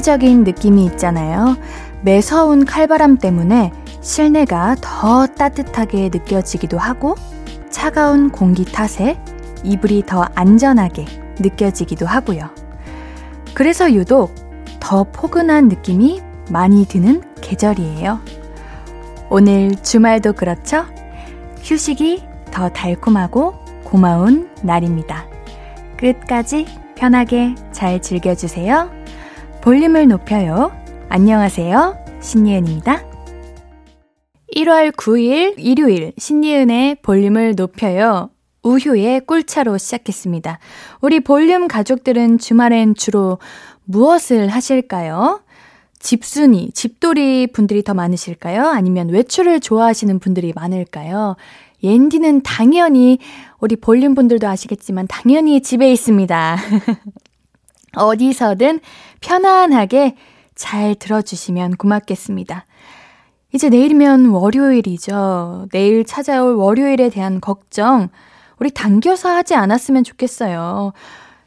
상대적인 느낌이 있잖아요. 매서운 칼바람 때문에 실내가 더 따뜻하게 느껴지기도 하고 차가운 공기 탓에 이불이 더 안전하게 느껴지기도 하고요. 그래서 유독 더 포근한 느낌이 많이 드는 계절이에요. 오늘 주말도 그렇죠? 휴식이 더 달콤하고 고마운 날입니다. 끝까지 편하게 잘 즐겨주세요. 볼륨을 높여요. 안녕하세요. 신예은입니다. 1월 9일 일요일 신예은의 볼륨을 높여요. 우효의 꿀차로 시작했습니다. 우리 볼륨 가족들은 주말엔 주로 무엇을 하실까요? 집순이, 집돌이 분들이 더 많으실까요? 아니면 외출을 좋아하시는 분들이 많을까요? 옌디는 당연히, 우리 볼륨 분들도 아시겠지만, 당연히 집에 있습니다. 어디서든 편안하게 잘 들어주시면 고맙겠습니다. 이제 내일이면 월요일이죠. 내일 찾아올 월요일에 대한 걱정, 우리 당겨서 하지 않았으면 좋겠어요.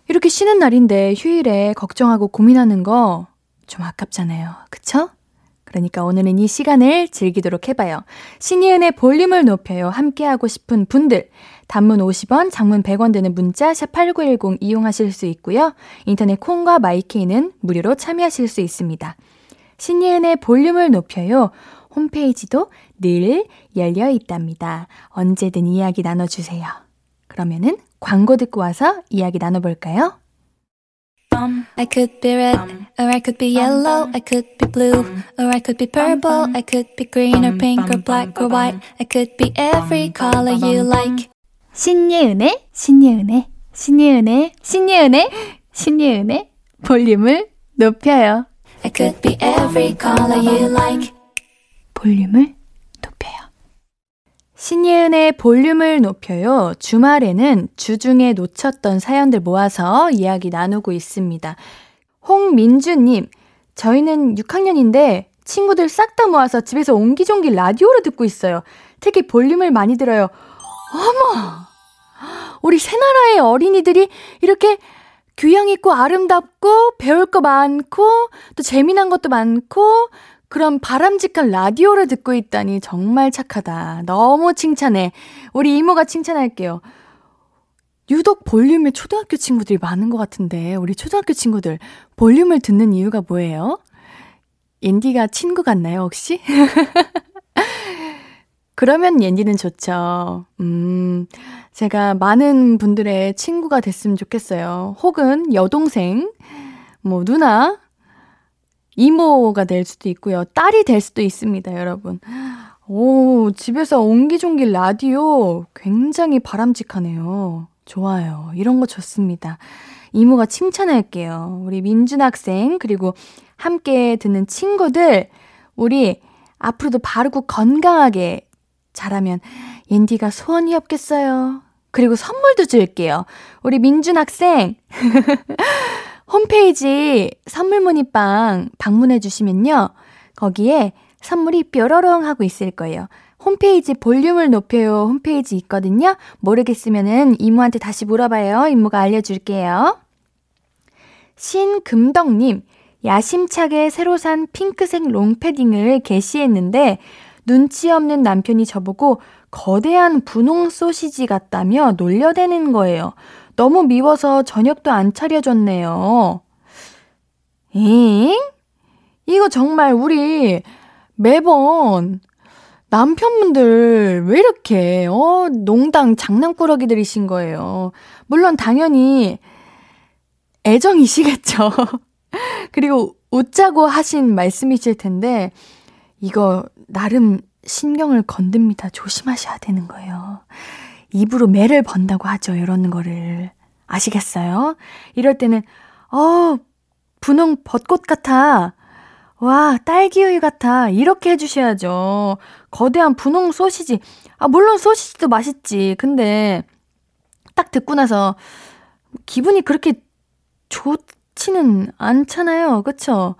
이렇게 쉬는 날인데 휴일에 걱정하고 고민하는 거 좀 아깝잖아요. 그쵸? 그러니까 오늘은 이 시간을 즐기도록 해봐요. 신이은의 볼륨을 높여요. 함께하고 싶은 분들. 단문 50원, 장문 100원 되는 문자 샵 8910 이용하실 수 있고요. 인터넷 콩과 마이케이는 무료로 참여하실 수 있습니다. 신이은의 볼륨을 높여요. 홈페이지도 늘 열려 있답니다. 언제든 이야기 나눠주세요. 그러면은 광고 듣고 와서 이야기 나눠볼까요? I could be red, or I could be yellow, I could be blue, or I could be purple, I could be green or pink or black or white, I could be every color you like. 신예은의, 신예은의, 신예은의, 신예은의, 신예은의 볼륨을 높여요. I could be every color you like. 볼륨을 높여요. 신예은의 볼륨을 높여요. 주말에는 주중에 놓쳤던 사연들 모아서 이야기 나누고 있습니다. 홍민주님, 저희는 6학년인데 친구들 싹 다 모아서 집에서 옹기종기 라디오를 듣고 있어요. 특히 볼륨을 많이 들어요. 어머! 우리 새나라의 어린이들이 이렇게 교양 있고 아름답고 배울 거 많고 또 재미난 것도 많고 그런 바람직한 라디오를 듣고 있다니 정말 착하다. 너무 칭찬해. 우리 이모가 칭찬할게요. 유독 볼륨에 초등학교 친구들이 많은 것 같은데, 우리 초등학교 친구들 볼륨을 듣는 이유가 뭐예요? 옌디가 친구 같나요, 혹시? 그러면 옌디는 좋죠. 음, 제가 많은 분들의 친구가 됐으면 좋겠어요. 혹은 여동생, 뭐, 누나, 이모가 될 수도 있고요. 딸이 될 수도 있습니다, 여러분. 오, 집에서 옹기종기 라디오 굉장히 바람직하네요. 좋아요. 이런 거 좋습니다. 이모가 칭찬할게요. 우리 민준 학생, 그리고 함께 듣는 친구들, 우리 앞으로도 바르고 건강하게 자라면 옌디가 소원이 없겠어요. 그리고 선물도 줄게요. 우리 민준 학생. 홈페이지 선물 문의방 방문해 주시면요. 거기에 선물이 뾰로롱 하고 있을 거예요. 홈페이지 볼륨을 높여요 홈페이지 있거든요. 모르겠으면은 이모한테 다시 물어봐요. 이모가 알려줄게요. 신금덕님, 야심차게 새로 산 핑크색 롱패딩을 게시했는데 눈치 없는 남편이 저보고 거대한 분홍 소시지 같다며 놀려대는 거예요. 너무 미워서 저녁도 안 차려줬네요. 잉? 이거 정말 우리 매번 남편분들 왜 이렇게, 어, 농당 장난꾸러기들이신 거예요. 물론 당연히 애정이시겠죠. 그리고 웃자고 하신 말씀이실 텐데, 이거 나름 신경을 건듭니다. 조심하셔야 되는 거예요. 입으로 매를 번다고 하죠. 이런 거를. 아시겠어요? 이럴 때는, 어, 분홍 벚꽃 같아. 와, 딸기우유 같아. 이렇게 해주셔야죠. 거대한 분홍 소시지. 아, 물론 소시지도 맛있지. 근데, 딱 듣고 나서, 기분이 그렇게 좋지는 않잖아요. 그쵸?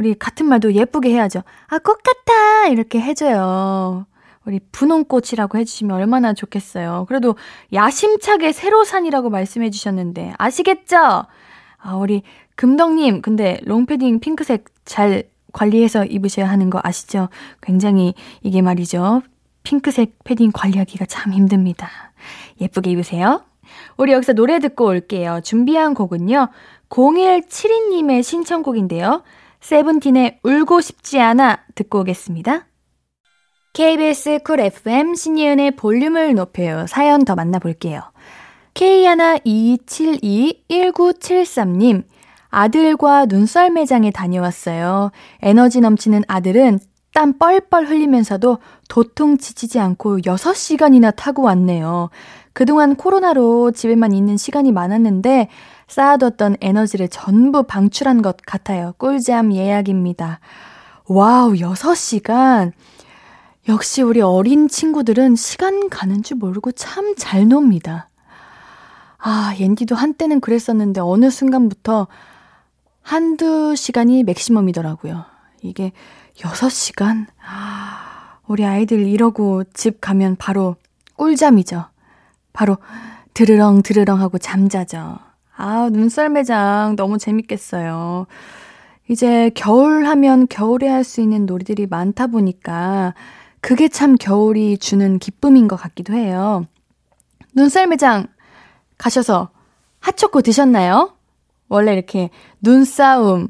우리 같은 말도 예쁘게 해야죠. 아, 꽃 같아! 이렇게 해줘요. 우리 분홍꽃이라고 해주시면 얼마나 좋겠어요. 그래도 야심차게 세로산이라고 말씀해 주셨는데, 아시겠죠? 아, 우리 금덕님, 근데 롱패딩 핑크색 잘 관리해서 입으셔야 하는 거 아시죠? 굉장히 이게 말이죠. 핑크색 패딩 관리하기가 참 힘듭니다. 예쁘게 입으세요. 우리 여기서 노래 듣고 올게요. 준비한 곡은요. 0172님의 신청곡인데요. 세븐틴의 울고 싶지 않아 듣고 오겠습니다. KBS 쿨 FM 신예은의 볼륨을 높여요. 사연 더 만나볼게요. K122721973님, 아들과 눈썰매장에 다녀왔어요. 에너지 넘치는 아들은 땀 뻘뻘 흘리면서도 도통 지치지 않고 6시간이나 타고 왔네요. 그동안 코로나로 집에만 있는 시간이 많았는데 쌓아뒀던 에너지를 전부 방출한 것 같아요. 꿀잠 예약입니다. Wow, 6시간. 역시 우리 어린 친구들은 시간 가는 줄 모르고 참 잘 놉니다. 아, 옌디도 한때는 그랬었는데 어느 순간부터 한두 시간이 맥시멈이더라고요. 이게 6시간? 우리 아이들 이러고 집 가면 바로 꿀잠이죠. 바로 드르렁 드르렁 하고 잠자죠. 아, 눈썰 매장 너무 재밌겠어요. 이제 겨울 하면 겨울에 할 수 있는 놀이들이 많다 보니까 그게 참 겨울이 주는 기쁨인 것 같기도 해요. 눈썰 매장 가셔서 핫초코 드셨나요? 원래 이렇게 눈싸움,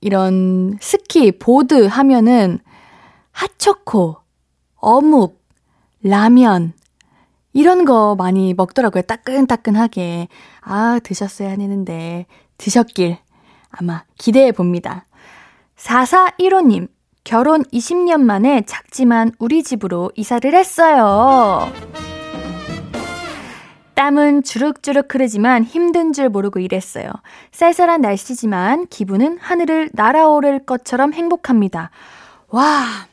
이런 스키, 보드 하면은 핫초코, 어묵, 라면, 이런 거 많이 먹더라고요. 따끈따끈하게. 아, 드셨어야 하는데, 드셨길 아마 기대해 봅니다. 4415님, 결혼 20년 만에 작지만 우리 집으로 이사를 했어요. 땀은 주룩주룩 흐르지만 힘든 줄 모르고 일했어요. 쌀쌀한 날씨지만 기분은 하늘을 날아오를 것처럼 행복합니다. 와,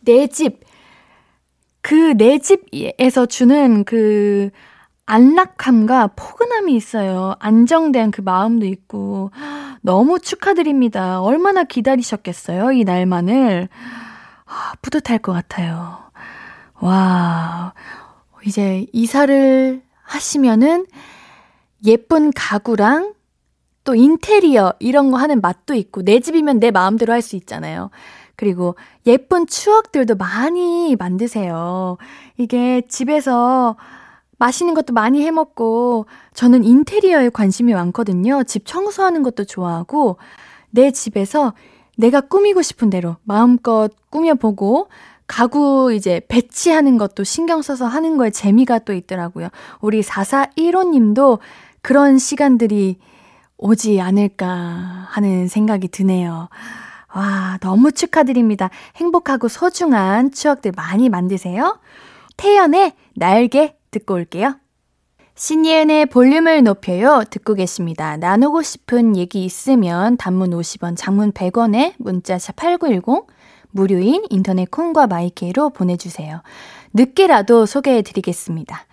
내 집, 그 내 집에서 주는 그 안락함과 포근함이 있어요. 안정된 그 마음도 있고. 너무 축하드립니다. 얼마나 기다리셨겠어요, 이 날만을. 아, 뿌듯할 것 같아요. 와, 이제 이사를 하시면은 예쁜 가구랑 또 인테리어 이런 거 하는 맛도 있고 내 집이면 내 마음대로 할 수 있잖아요. 그리고 예쁜 추억들도 많이 만드세요. 이게 집에서 맛있는 것도 많이 해 먹고 저는 인테리어에 관심이 많거든요. 집 청소하는 것도 좋아하고 내 집에서 내가 꾸미고 싶은 대로 마음껏 꾸며보고 가구 이제 배치하는 것도 신경 써서 하는 거에 재미가 또 있더라고요. 우리 4415님도 그런 시간들이 오지 않을까 하는 생각이 드네요. 와, 너무 축하드립니다. 행복하고 소중한 추억들 많이 만드세요. 태연의 날개 듣고 올게요. 신예은의 볼륨을 높여요. 듣고 계십니다. 나누고 싶은 얘기 있으면 단문 50원, 장문 100원에 문자샵 8910 무료인 인터넷 콩과 My K로 보내주세요. 늦게라도 소개해 드리겠습니다.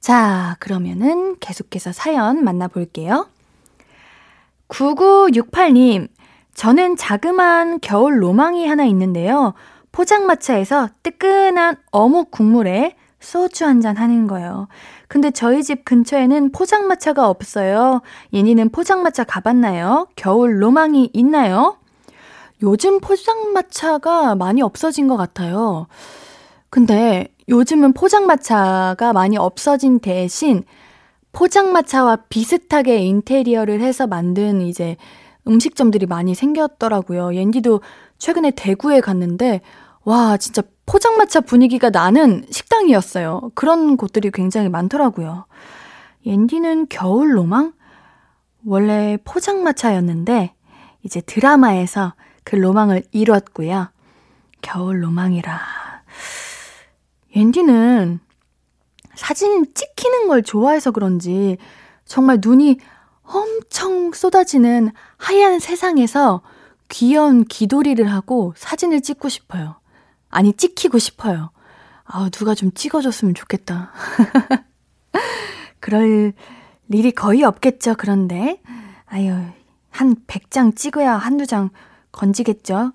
자, 그러면은 계속해서 사연 만나볼게요. 9968님, 저는 자그마한 겨울 로망이 하나 있는데요. 포장마차에서 뜨끈한 어묵 국물에 소주 한 잔 하는 거예요. 근데 저희 집 근처에는 포장마차가 없어요. 옌디는 포장마차 가봤나요? 겨울 로망이 있나요? 요즘 포장마차가 많이 없어진 것 같아요. 근데 요즘은 포장마차가 많이 없어진 대신 포장마차와 비슷하게 인테리어를 해서 만든 이제 음식점들이 많이 생겼더라고요. 옌디도 최근에 대구에 갔는데, 와, 진짜 포장마차 분위기가 나는 식당이었어요. 그런 곳들이 굉장히 많더라고요. 옌디는 겨울 로망? 원래 포장마차였는데, 이제 드라마에서 그 로망을 이뤘고요. 겨울 로망이라. 옌디는 사진 찍히는 걸 좋아해서 그런지 정말 눈이 엄청 쏟아지는 하얀 세상에서 귀여운 귀돌이를 하고 사진을 찍고 싶어요. 아니, 찍히고 싶어요. 아, 누가 좀 찍어줬으면 좋겠다. 그럴 일이 거의 없겠죠, 그런데. 아유, 한 100장 찍어야 한두 장 건지겠죠?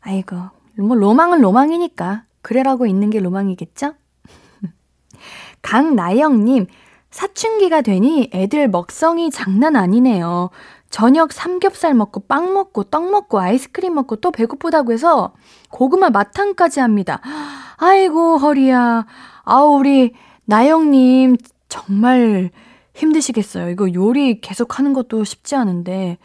아이고, 뭐 로망은 로망이니까. 그래라고 있는 게 로망이겠죠? 강나영님, 사춘기가 되니 애들 먹성이 장난 아니네요. 저녁 삼겹살 먹고 빵 먹고 떡 먹고 아이스크림 먹고 또 배고프다고 해서 고구마 마탕까지 합니다. 아이고 허리야. 아우 우리 나영님 정말 힘드시겠어요. 이거 요리 계속 하는 것도 쉽지 않은데.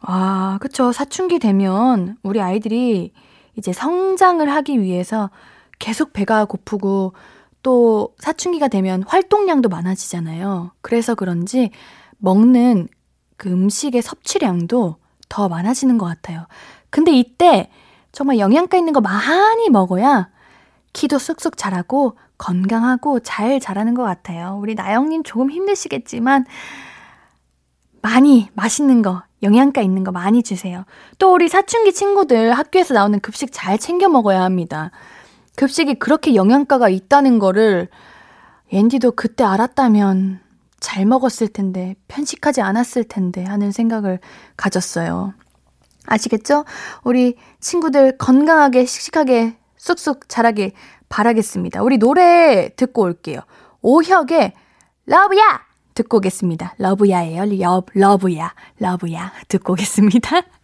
아, 그쵸. 사춘기 되면 우리 아이들이 이제 성장을 하기 위해서 계속 배가 고프고 또 사춘기가 되면 활동량도 많아지잖아요. 그래서 그런지 먹는 그 음식의 섭취량도 더 많아지는 것 같아요. 근데 이때 정말 영양가 있는 거 많이 먹어야 키도 쑥쑥 자라고 건강하고 잘 자라는 것 같아요. 우리 나영님 조금 힘드시겠지만 많이 맛있는 거, 영양가 있는 거 많이 주세요. 또 우리 사춘기 친구들 학교에서 나오는 급식 잘 챙겨 먹어야 합니다. 급식이 그렇게 영양가가 있다는 거를 앤디도 그때 알았다면 잘 먹었을 텐데, 편식하지 않았을 텐데 하는 생각을 가졌어요. 아시겠죠? 우리 친구들 건강하게, 씩씩하게, 쑥쑥 자라길 바라겠습니다. 우리 노래 듣고 올게요. 오혁의 Love Ya! 듣고 오겠습니다. 러브야예요. 러, 러브야. 러브야. 듣고 오겠습니다.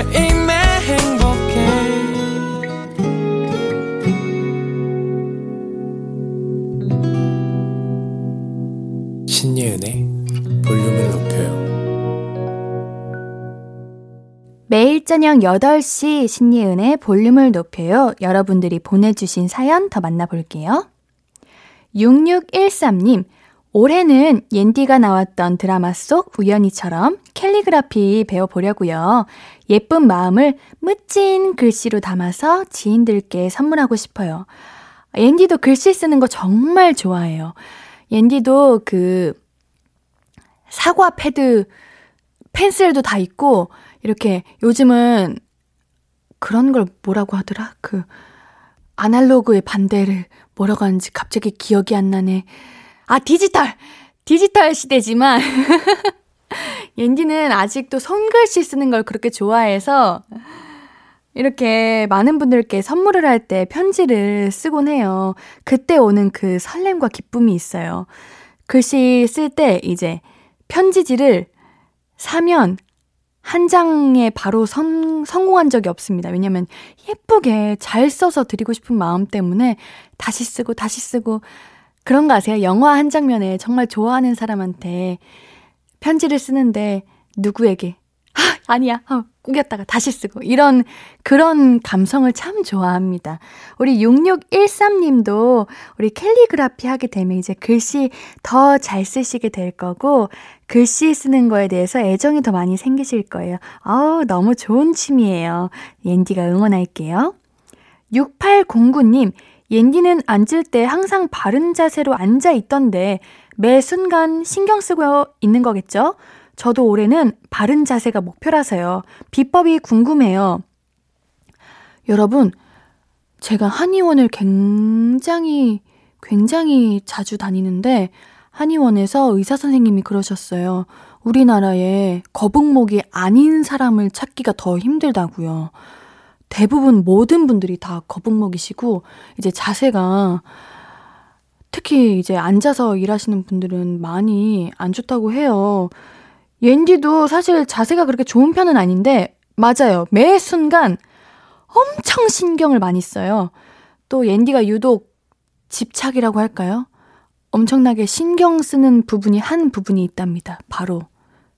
신예은의 볼륨을 높여요. 매일 저녁 8시 신예은의 볼륨을 높여요. 여러분들이 보내주신 사연 더 만나볼게요. 6613님, 올해는 옌디가 나왔던 드라마 속 우연히처럼 캘리그라피 배워보려고요. 예쁜 마음을 멋진 글씨로 담아서 지인들께 선물하고 싶어요. 옌디도 글씨 쓰는 거 정말 좋아해요. 옌디도 그 사과 패드 펜슬도 다 있고 이렇게 요즘은 그런 걸 뭐라고 하더라? 그 아날로그의 반대를 뭐라고 하는지 갑자기 기억이 안 나네. 아, 디지털! 디지털 시대지만 옌디는 아직도 손글씨 쓰는 걸 그렇게 좋아해서 이렇게 많은 분들께 선물을 할 때 편지를 쓰곤 해요. 그때 오는 그 설렘과 기쁨이 있어요. 글씨 쓸 때 이제 편지지를 사면 한 장에 바로 성, 성공한 적이 없습니다. 왜냐면 예쁘게 잘 써서 드리고 싶은 마음 때문에 다시 쓰고 다시 쓰고 그런 거 아세요? 영화 한 장면에 정말 좋아하는 사람한테 편지를 쓰는데 누구에게 아, 아니야. 어, 꾸겼다가 다시 쓰고. 이런, 그런 감성을 참 좋아합니다. 우리 6613님도 우리 캘리그라피 하게 되면 이제 글씨 더 잘 쓰시게 될 거고, 글씨 쓰는 거에 대해서 애정이 더 많이 생기실 거예요. 어우, 너무 좋은 취미예요. 옌디가 응원할게요. 6809님, 옌디는 앉을 때 항상 바른 자세로 앉아 있던데, 매 순간 신경 쓰고 있는 거겠죠? 저도 올해는 바른 자세가 목표라서요. 비법이 궁금해요. 여러분, 제가 한의원을 굉장히, 굉장히 자주 다니는데, 한의원에서 의사 선생님이 그러셨어요. 우리나라에 거북목이 아닌 사람을 찾기가 더 힘들다고요. 대부분 모든 분들이 다 거북목이시고, 이제 자세가, 특히 이제 앉아서 일하시는 분들은 많이 안 좋다고 해요. 옌디도 사실 자세가 그렇게 좋은 편은 아닌데, 맞아요. 매 순간 엄청 신경을 많이 써요. 또 옌디가 유독 집착이라고 할까요? 엄청나게 신경 쓰는 부분이 한 부분이 있답니다. 바로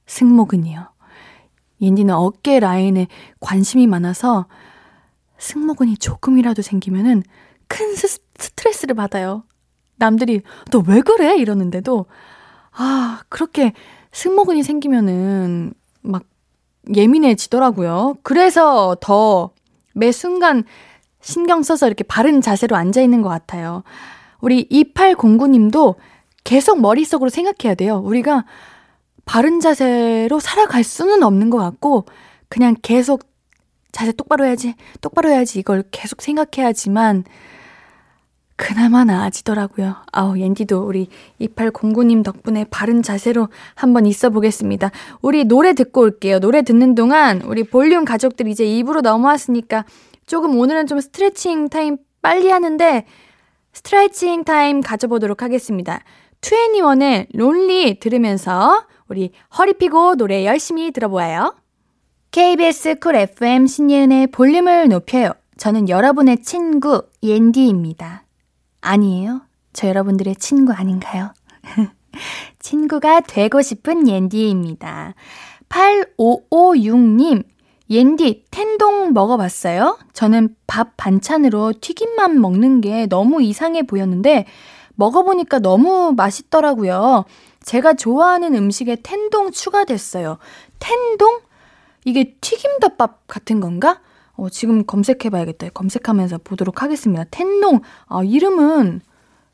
승모근이요. 옌디는 어깨 라인에 관심이 많아서 승모근이 조금이라도 생기면은 큰 스, 스트레스를 받아요. 남들이 너 왜 그래? 이러는데도 아, 그렇게 승모근이 생기면은 막 예민해지더라고요. 그래서 더 매 순간 신경 써서 이렇게 바른 자세로 앉아 있는 것 같아요. 우리 2809님도 계속 머릿속으로 생각해야 돼요. 우리가 바른 자세로 살아갈 수는 없는 것 같고, 그냥 계속 자세 똑바로 해야지, 똑바로 해야지, 이걸 계속 생각해야지만, 그나마 나아지더라고요. 아우, 옌디도 우리 2809님 덕분에 바른 자세로 한번 있어 보겠습니다. 우리 노래 듣고 올게요. 노래 듣는 동안 우리 볼륨 가족들 이제 입으로 넘어왔으니까 조금 오늘은 좀 스트레칭 타임 빨리 하는데 스트레칭 타임 가져보도록 하겠습니다. 2NE1의 Lonely 들으면서 우리 허리 피고 노래 열심히 들어보아요. KBS 쿨 FM 신예은의 볼륨을 높여요. 저는 여러분의 친구 옌디입니다. 아니에요. 저 여러분들의 친구 아닌가요? 친구가 되고 싶은 옌디입니다. 8556님, 옌디, 텐동 먹어봤어요? 저는 밥 반찬으로 튀김만 먹는 게 너무 이상해 보였는데, 먹어보니까 너무 맛있더라고요. 제가 좋아하는 음식에 텐동 추가됐어요. 텐동? 이게 튀김덮밥 같은 건가? 어, 지금 검색해봐야겠다. 검색하면서 보도록 하겠습니다. 텐동. 아, 이름은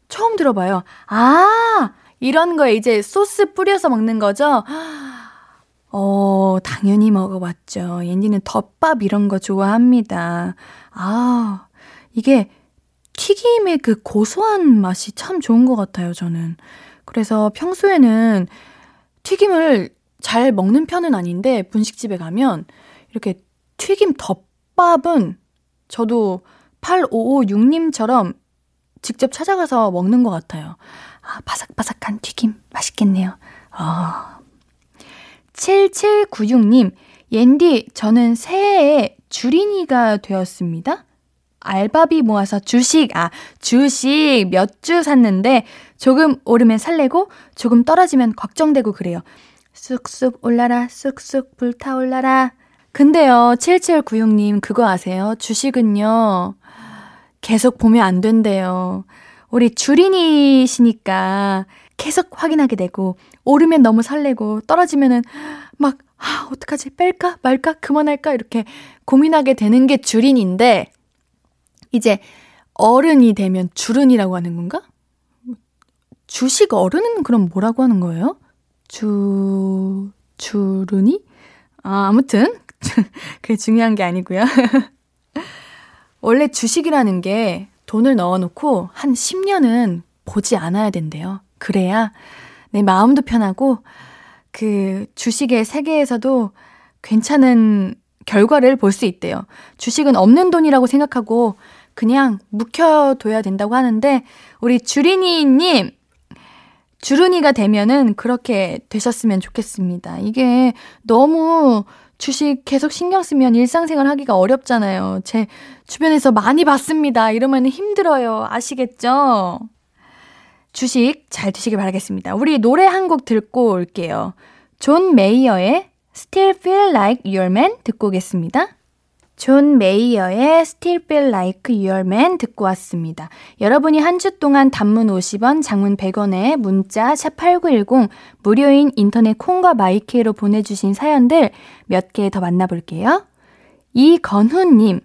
처음 들어봐요. 아, 이런 거에 이제 소스 뿌려서 먹는 거죠? 어, 당연히 먹어봤죠. 옌디는 덮밥 이런 거 좋아합니다. 아, 이게 튀김의 그 고소한 맛이 참 좋은 것 같아요, 저는. 그래서 평소에는 튀김을 잘 먹는 편은 아닌데, 분식집에 가면 이렇게 튀김 덮 덮밥은 저도 8556님처럼 직접 찾아가서 먹는 것 같아요. 아, 바삭바삭한 튀김 맛있겠네요. 아. 7796님, 옌디, 저는 새해에 주린이가 되었습니다. 알바비 모아서 주식, 아, 주식 몇 주 샀는데 조금 오르면 설레고 조금 떨어지면 걱정되고 그래요. 쑥쑥 올라라, 쑥쑥 불타올라라. 근데요, 7796님, 그거 아세요? 주식은요, 계속 보면 안 된대요. 우리 주린이시니까 계속 확인하게 되고, 오르면 너무 설레고, 떨어지면은 막, 아, 어떡하지? 뺄까? 말까? 그만할까? 이렇게 고민하게 되는 게 주린인데, 이제 어른이 되면 주른이라고 하는 건가? 주식 어른은 그럼 뭐라고 하는 거예요? 주, 주른이? 아, 아무튼, 그게 중요한 게 아니고요. 원래 주식이라는 게 돈을 넣어놓고 한 10년은 보지 않아야 된대요. 그래야 내 마음도 편하고 그 주식의 세계에서도 괜찮은 결과를 볼 수 있대요. 주식은 없는 돈이라고 생각하고 그냥 묵혀둬야 된다고 하는데 우리 주린이님 주른이가 되면은 그렇게 되셨으면 좋겠습니다. 이게 너무 주식 계속 신경 쓰면 일상생활 하기가 어렵잖아요. 제 주변에서 많이 봤습니다. 이러면 힘들어요. 아시겠죠? 주식 잘 드시길 바라겠습니다. 우리 노래 한 곡 듣고 올게요. 존 메이어의 Still Feel Like Your Man 듣고 오겠습니다. 존 메이어의 Still Feel Like Your Man 듣고 왔습니다. 여러분이 한 주 동안 단문 50원, 장문 100원에 문자 샵8910 무료인 인터넷 콩과 마이케이로 보내주신 사연들 몇 개 더 만나볼게요. 이건훈님,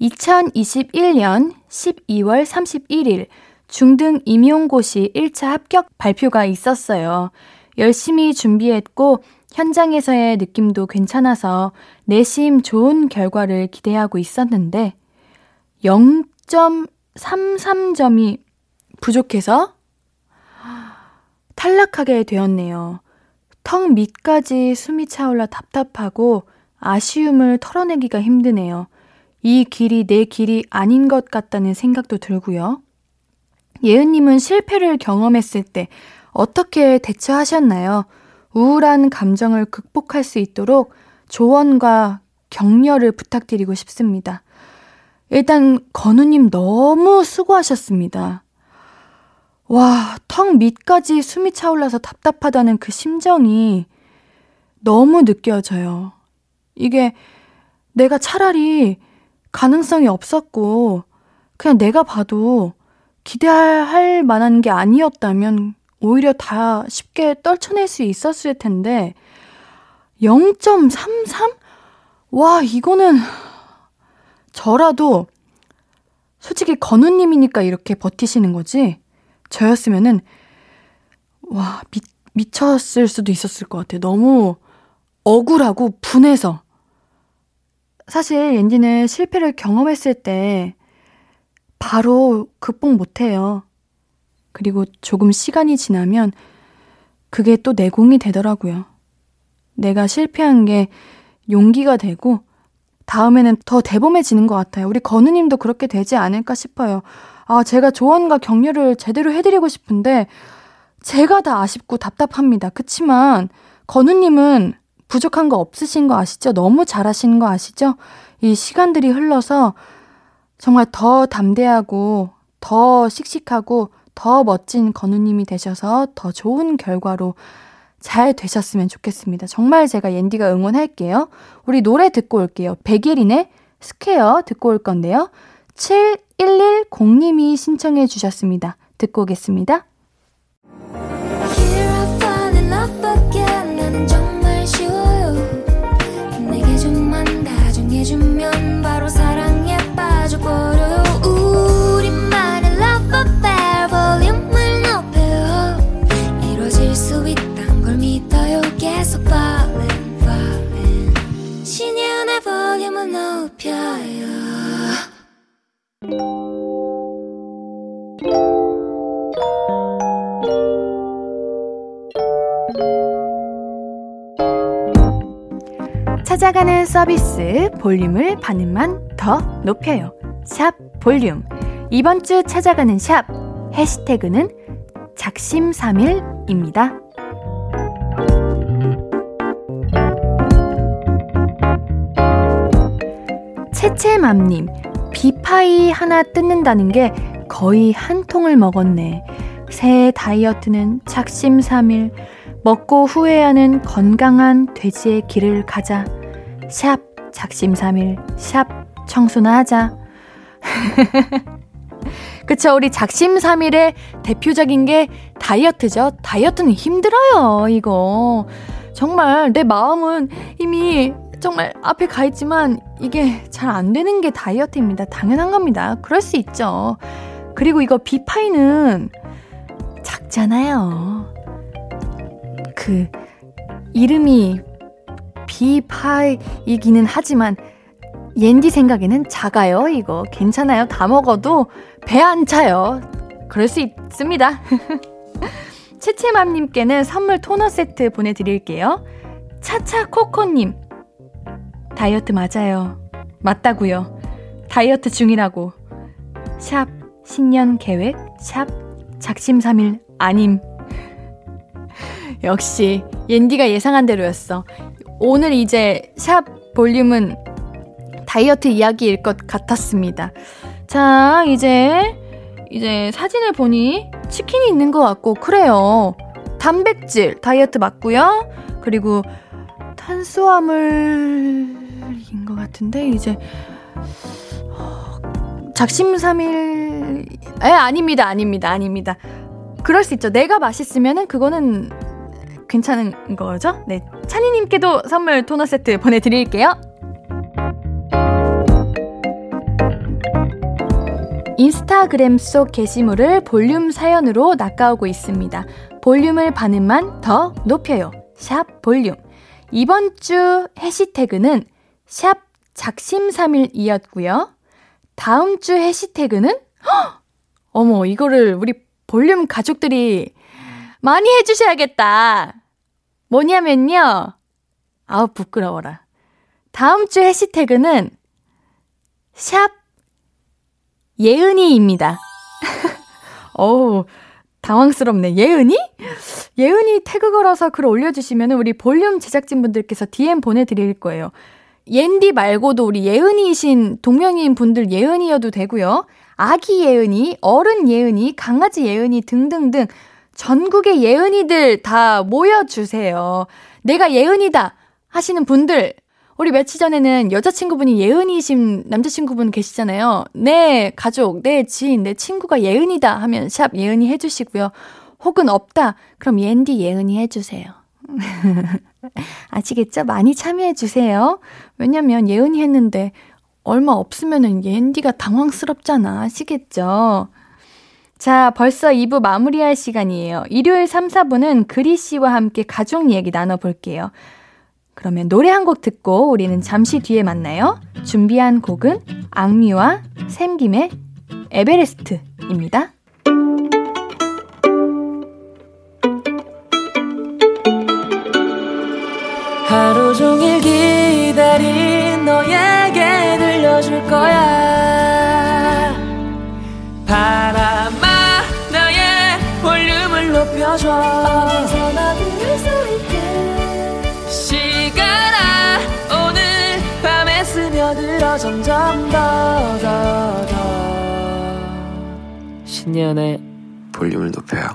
2021년 12월 31일 중등 임용고시 1차 합격 발표가 있었어요. 열심히 준비했고 현장에서의 느낌도 괜찮아서 내심 좋은 결과를 기대하고 있었는데 0.33점이 부족해서 탈락하게 되었네요. 턱 밑까지 숨이 차올라 답답하고 아쉬움을 털어내기가 힘드네요. 이 길이 내 길이 아닌 것 같다는 생각도 들고요. 예은님은 실패를 경험했을 때 어떻게 대처하셨나요? 우울한 감정을 극복할 수 있도록 조언과 격려를 부탁드리고 싶습니다. 일단, 건우님 너무 수고하셨습니다. 와, 턱 밑까지 숨이 차올라서 답답하다는 그 심정이 너무 느껴져요. 이게 내가 차라리 가능성이 없었고, 그냥 내가 봐도 기대할 만한 게 아니었다면 오히려 다 쉽게 떨쳐낼 수 있었을 텐데, 0.33? 와, 이거는 저라도 솔직히 건우님이니까 이렇게 버티시는 거지. 저였으면은, 와, 미, 미쳤을 수도 있었을 것 같아요. 너무 억울하고 분해서. 사실 옌디는 실패를 경험했을 때 바로 극복 못해요. 그리고 조금 시간이 지나면 그게 또 내공이 되더라고요. 내가 실패한 게 용기가 되고 다음에는 더 대범해지는 것 같아요. 우리 건우님도 그렇게 되지 않을까 싶어요. 아, 제가 조언과 격려를 제대로 해드리고 싶은데 제가 다 아쉽고 답답합니다. 그치만 건우님은 부족한 거 없으신 거 아시죠? 너무 잘하시는 거 아시죠? 이 시간들이 흘러서 정말 더 담대하고 더 씩씩하고 더 멋진 건우님이 되셔서 더 좋은 결과로 잘 되셨으면 좋겠습니다. 정말 제가 옌디가 응원할게요. 우리 노래 듣고 올게요. 백예린의 스퀘어 듣고 올 건데요. 7110님이 신청해 주셨습니다. 듣고 오겠습니다. 찾아가는 서비스 볼륨을 반음만 더 높여요. 샵 볼륨. 이번 주 찾아가는 샵 해시태그는 작심삼일입니다. 채채맘님, 비파이 하나 뜯는다는 게 거의 한 통을 먹었네. 새해 다이어트는 작심삼일. 먹고 후회하는 건강한 돼지의 길을 가자. 샵 작심삼일 샵 청소나 하자. 그쵸 우리 작심삼일의 대표적인 게 다이어트죠. 다이어트는 힘들어요 이거. 정말 내 마음은 이미 정말 앞에 가 있지만 이게 잘 안 되는 게 다이어트입니다. 당연한 겁니다. 그럴 수 있죠. 그리고 이거 비파이는 작잖아요. 그 이름이 비파이이기는 하지만 옌디 생각에는 작아요, 이거. 괜찮아요. 다 먹어도 배 안 차요. 그럴 수 있습니다. 채채맘님께는 선물 토너 세트 보내드릴게요. 차차코코님. 다이어트 맞아요. 맞다고요. 다이어트 중이라고. 샵 신년 계획 샵 작심삼일 아님. 역시 옌디가 예상한 대로였어. 오늘 이제 샵 볼륨은 다이어트 이야기일 것 같았습니다. 자, 이제, 이제 사진을 보니 치킨이 있는 것 같고, 그래요. 단백질, 다이어트 맞고요. 그리고 탄수화물 인 것 같은데, 이제, 작심삼일, 에, 아닙니다, 아닙니다, 아닙니다. 그럴 수 있죠. 내가 맛있으면은 그거는 괜찮은 거죠? 네. 찬이님께도 선물 토너 세트 보내드릴게요. 인스타그램 속 게시물을 볼륨 사연으로 낚아오고 있습니다. 볼륨을 반음만 더 높여요. 샵 볼륨. 이번 주 해시태그는 샵 작심삼일이었고요. 다음 주 해시태그는 헉! 어머 이거를 우리 볼륨 가족들이 많이 해주셔야겠다. 뭐냐면요. 아우, 부끄러워라. 다음 주 해시태그는 샵 예은이입니다. 어우, 당황스럽네. 예은이? 예은이 태그 걸어서 글 올려주시면 우리 볼륨 제작진분들께서 DM 보내드릴 거예요. 옌디 말고도 우리 예은이신 동명이인 분들 예은이여도 되고요. 아기 예은이, 어른 예은이, 강아지 예은이 등등등 전국의 예은이들 다 모여주세요. 내가 예은이다 하시는 분들, 우리 며칠 전에는 여자친구분이 예은이신 남자친구분 계시잖아요. 네, 가족, 내 지인, 내 친구가 예은이다 하면 샵 예은이 해주시고요. 혹은 없다. 그럼 옌디 예은이 해주세요. 아시겠죠? 많이 참여해주세요. 왜냐면 예은이 했는데 얼마 없으면은 옌디가 당황스럽잖아. 아시겠죠? 자, 벌써 2부 마무리할 시간이에요. 일요일 3, 4부는 그리 씨와 함께 가족 얘기 나눠볼게요. 그러면 노래 한 곡 듣고 우리는 잠시 뒤에 만나요. 준비한 곡은 악미와 샘김의 에베레스트입니다. 높여줘 어디서나 들을 수 있게 시간아 오늘 밤에 스며들어 점점 더 더 더 신예은의 볼륨을 높여요.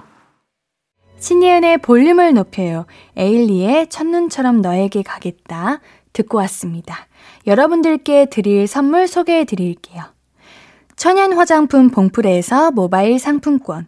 신예은의 볼륨을 높여요. 에일리의 첫눈처럼 너에게 가겠다. 듣고 왔습니다. 여러분들께 드릴 선물 소개해 드릴게요. 천연 화장품 봉프레에서 모바일 상품권,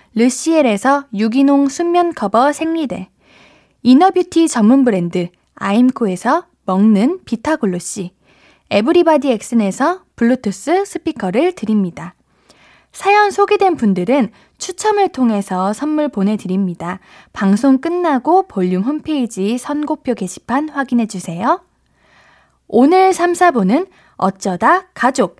르시엘에서 유기농 순면 커버 생리대, 이너뷰티 전문 브랜드 아임코에서 먹는 비타글로시, 에브리바디 엑슨에서 블루투스 스피커를 드립니다. 사연 소개된 분들은 추첨을 통해서 선물 보내드립니다. 방송 끝나고 볼륨 홈페이지 선곡표 게시판 확인해주세요. 오늘 3, 4부는 어쩌다 가족,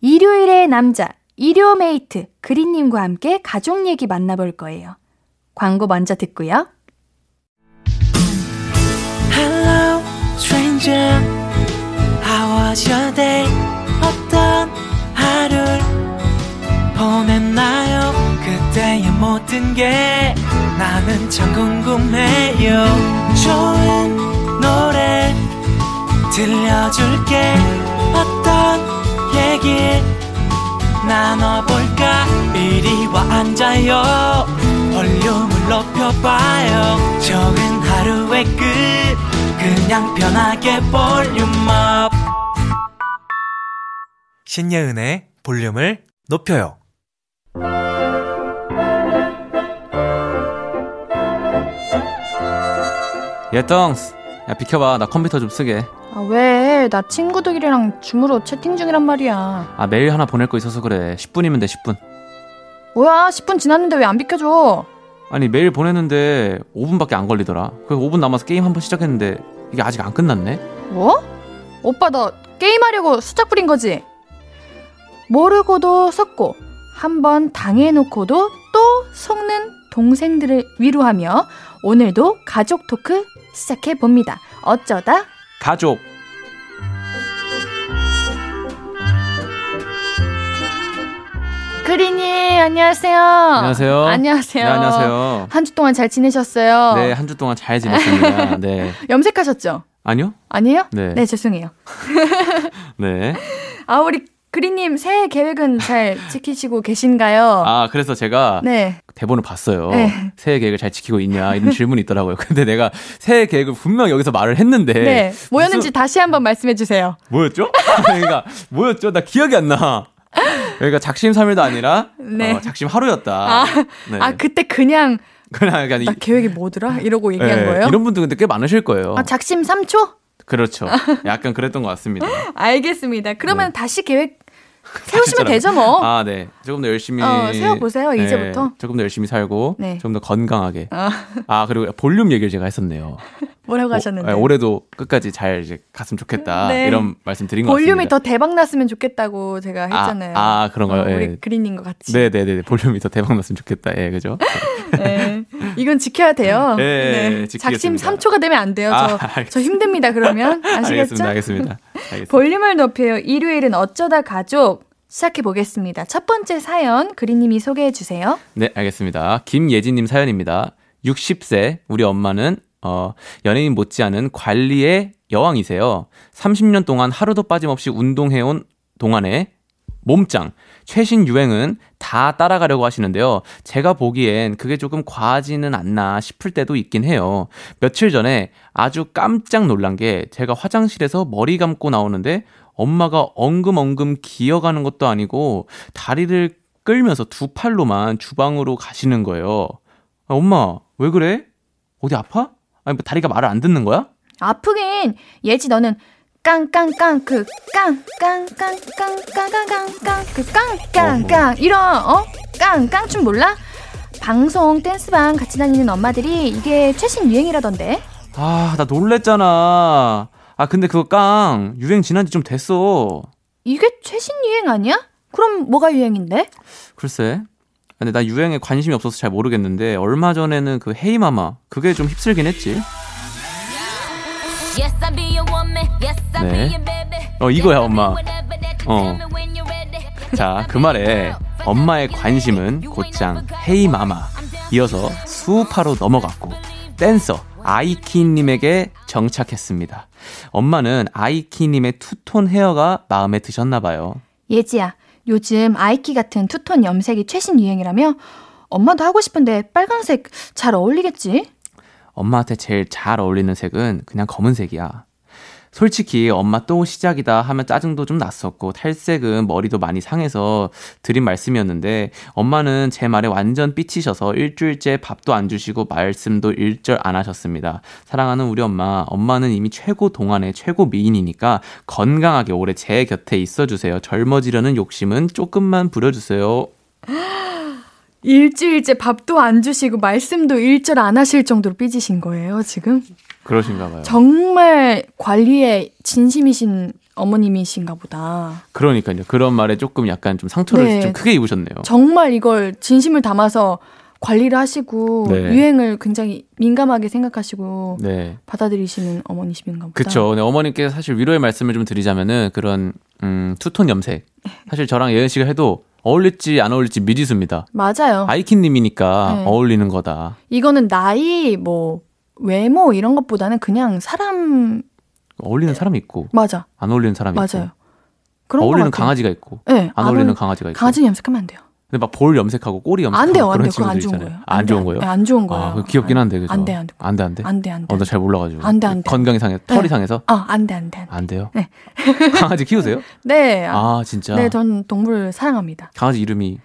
일요일의 남자, 일요메이트 그린님과 함께 가족 얘기 만나볼 거예요. 광고 먼저 듣고요. Hello, stranger. How was your day? 어떤 하루를 보냈나요? 그때의 모든 게 나는 참 궁금해요. 좋은 노래 들려줄게. 어떤 얘기 나눠볼까? 이리 와 앉아요. 볼륨을 높여봐요. 적은 하루의 끝. 그냥 편하게 볼륨업. 신예은의 볼륨을 높여요. 예덩스 야 비켜봐 나 컴퓨터 좀 쓰게 아, 왜? 나 친구들이랑 줌으로 채팅 중이란 말이야. 아 메일 하나 보낼 거 있어서 그래 10분이면 돼 10분 뭐야? 10분 지났는데 왜 안 비켜줘? 아니 메일 보냈는데 5분밖에 안 걸리더라 그래서 5분 남아서 게임 한 번 시작했는데 이게 아직 안 끝났네 뭐? 오빠 너 게임하려고 수작 부린 거지? 모르고도 섞고 한 번 당해놓고도 또 속는 동생들을 위로하며 오늘도 가족 토크 시작해 봅니다. 어쩌다 가족 그린이 안녕하세요. 안녕하세요 안녕하세요. 네, 안녕하세요 한 주 동안 잘 지내셨어요? 네 한 주 동안 잘 지냈습니다 네 염색하셨죠? 아니요 아니에요? 네. 네, 죄송해요. 네. 아, 우리 그린님 새해 계획은 잘 지키시고 계신가요? 아 그래서 제가 네. 대본을 봤어요 네. 새해 계획을 잘 지키고 있냐 이런 질문이 있더라고요 근데 내가 새해 계획을 분명 여기서 말을 했는데 네. 뭐였는지 무슨- 다시 한번 말씀해 주세요. 뭐였죠? 그러니까 뭐였죠? 나 기억이 안 나. 그러니까 작심 3일도 아니라 네. 어, 작심 하루였다. 아, 네. 아, 그때 그냥 그냥 그냥 나 이- 계획이 뭐더라? 이러고 얘기한 네, 거예요? 이런 분들 근데 꽤 많으실 거예요. 아, 작심 3초? 그렇죠. 약간 그랬던 것 같습니다. 알겠습니다. 그러면 네. 다시 계획 세우시면 되죠, 뭐. 아, 네. 조금 더 열심히 어, 세워 보세요, 이제부터. 조금 더 열심히 살고 네. 좀더 건강하게. 어, 아, 그리고 볼륨 얘기를 제가 했었네요. 뭐라고 오- 하셨는데? 네, 올해도 끝까지 잘 이제 갔으면 좋겠다. 네. 이런 말씀 드린 것 같습니다. 볼륨이 더 대박 났으면 좋겠다고 제가 했잖아요. 아, 아, 그런가요? 어, 우리 예. 그린님과 같이. 네, 네, 네. 볼륨이 더 대박 났으면 좋겠다. 예, 그죠? 네. 이건 지켜야 돼요. 네, 작심 지키겠습니다. 3초가 되면 안 돼요. 저, 아, 저. 힘듭니다, 그러면. 아시겠죠? 알겠습니다. 알겠습니다. 볼륨을 높여요. 일요일은 어쩌다 가족. 시작해 보겠습니다. 첫 번째 사연, 그리님이 소개해 주세요. 네, 알겠습니다. 김예진님 사연입니다. 60세 우리 엄마는 어, 연예인 못지않은 관리의 여왕이세요. 30년 동안 하루도 빠짐없이 운동해온 동안에 몸짱 최신 유행은 다 따라가려고 하시는데요. 제가 보기엔 그게 조금 과하지는 않나 싶을 때도 있긴 해요. 며칠 전에 아주 깜짝 놀란 게 제가 화장실에서 머리 감고 나오는데 엄마가 엉금엉금 기어가는 것도 아니고 다리를 끌면서 두 팔로만 주방으로 가시는 거예요. 아, 엄마, 왜 그래? 어디 아파? 아니, 뭐 다리가 말을 안 듣는 거야? 아프긴 예지 너는 깡깡깡 그 깡깡깡깡깡깡깡깡 그 깡깡깡 이런 어 깡깡춤 몰라? 방송 댄스방 같이 다니는 엄마들이 이게 최신 유행이라던데 아, 나 놀랬잖아. 아, 근데 그거 깡 유행 지난 지 좀 됐어. 이게 최신 유행 아니야? 그럼 뭐가 유행인데? 글쎄. 근데 나 유행에 관심이 없어서 잘 모르겠는데 얼마 전에는 그 헤이마마 그게 좀 휩쓸긴 했지. Yes, 네. 어, 이거야, 엄마. 어. 자, 그 말에 엄마의 관심은 곧장 헤이 마마. 이어서 수우파로 넘어갔고 댄서 아이키님에게 정착했습니다. 엄마는 아이키님의 투톤 헤어가 마음에 드셨나 봐요. 예지야 요즘 아이키 같은 투톤 염색이 최신 유행이라며 엄마도 하고 싶은데 빨강색 잘 어울리겠지? 엄마한테 제일 잘 어울리는 색은 그냥 검은색이야. 솔직히 엄마 또 시작이다 하면 짜증도 좀 났었고 탈색은 머리도 많이 상해서 드린 말씀이었는데 엄마는 제 말에 완전 삐치셔서 일주일째 밥도 안 주시고 말씀도 일절 안 하셨습니다. 사랑하는 우리 엄마, 엄마는 이미 최고 동안의 최고 미인이니까 건강하게 오래 제 곁에 있어 주세요. 젊어지려는 욕심은 조금만 부려 주세요. 일주일째 밥도 안 주시고 말씀도 일절 안 하실 정도로 삐지신 거예요 지금? 그러신가 봐요. 정말 관리에 진심이신 어머님이신가 보다. 그러니까요. 그런 말에 조금 약간 좀 상처를 네. 좀 크게 입으셨네요. 정말 이걸 진심을 담아서 관리를 하시고 네. 유행을 굉장히 민감하게 생각하시고 네. 받아들이시는 어머니신가 보다. 그쵸. 네, 어머님께 사실 위로의 말씀을 좀 드리자면은 그런 음, 투톤 염색. 사실 저랑 예은 씨가 해도 어울릴지 안 어울릴지 미지수입니다. 맞아요. 아이킨님이니까 네. 어울리는 거다. 이거는 나이 뭐 외모 이런 것보다는 그냥 사람 어울리는 사람이 있고 맞아 안 어울리는 사람이 맞아요. 있고 그런 어울리는. 강아지가 있고 네, 안 어울리는 강아지가 있고. 강아지 염색하면 안 돼요. 근데 막 볼 염색하고 꼬리 염색하고 안 돼요, 안 돼요. 그거 안 좋은. 거예요. 아, 안 좋은 거예요? 네, 안 좋은 거예요. 아, 그거 귀엽긴 한데 그죠? 안 돼, 안 돼. 안 돼, 안 돼. 안 돼, 안 돼. 어, 나잘 몰라가지고. 안 돼, 안 돼. 건강이 상해, 털이 네. 상해서 아, 안 돼, 안 돼. 안 돼. 안 돼요. 네. 강아지 키우세요? 네. 아, 아 진짜. 네, 전 동물 사랑합니다. 강아지 이름이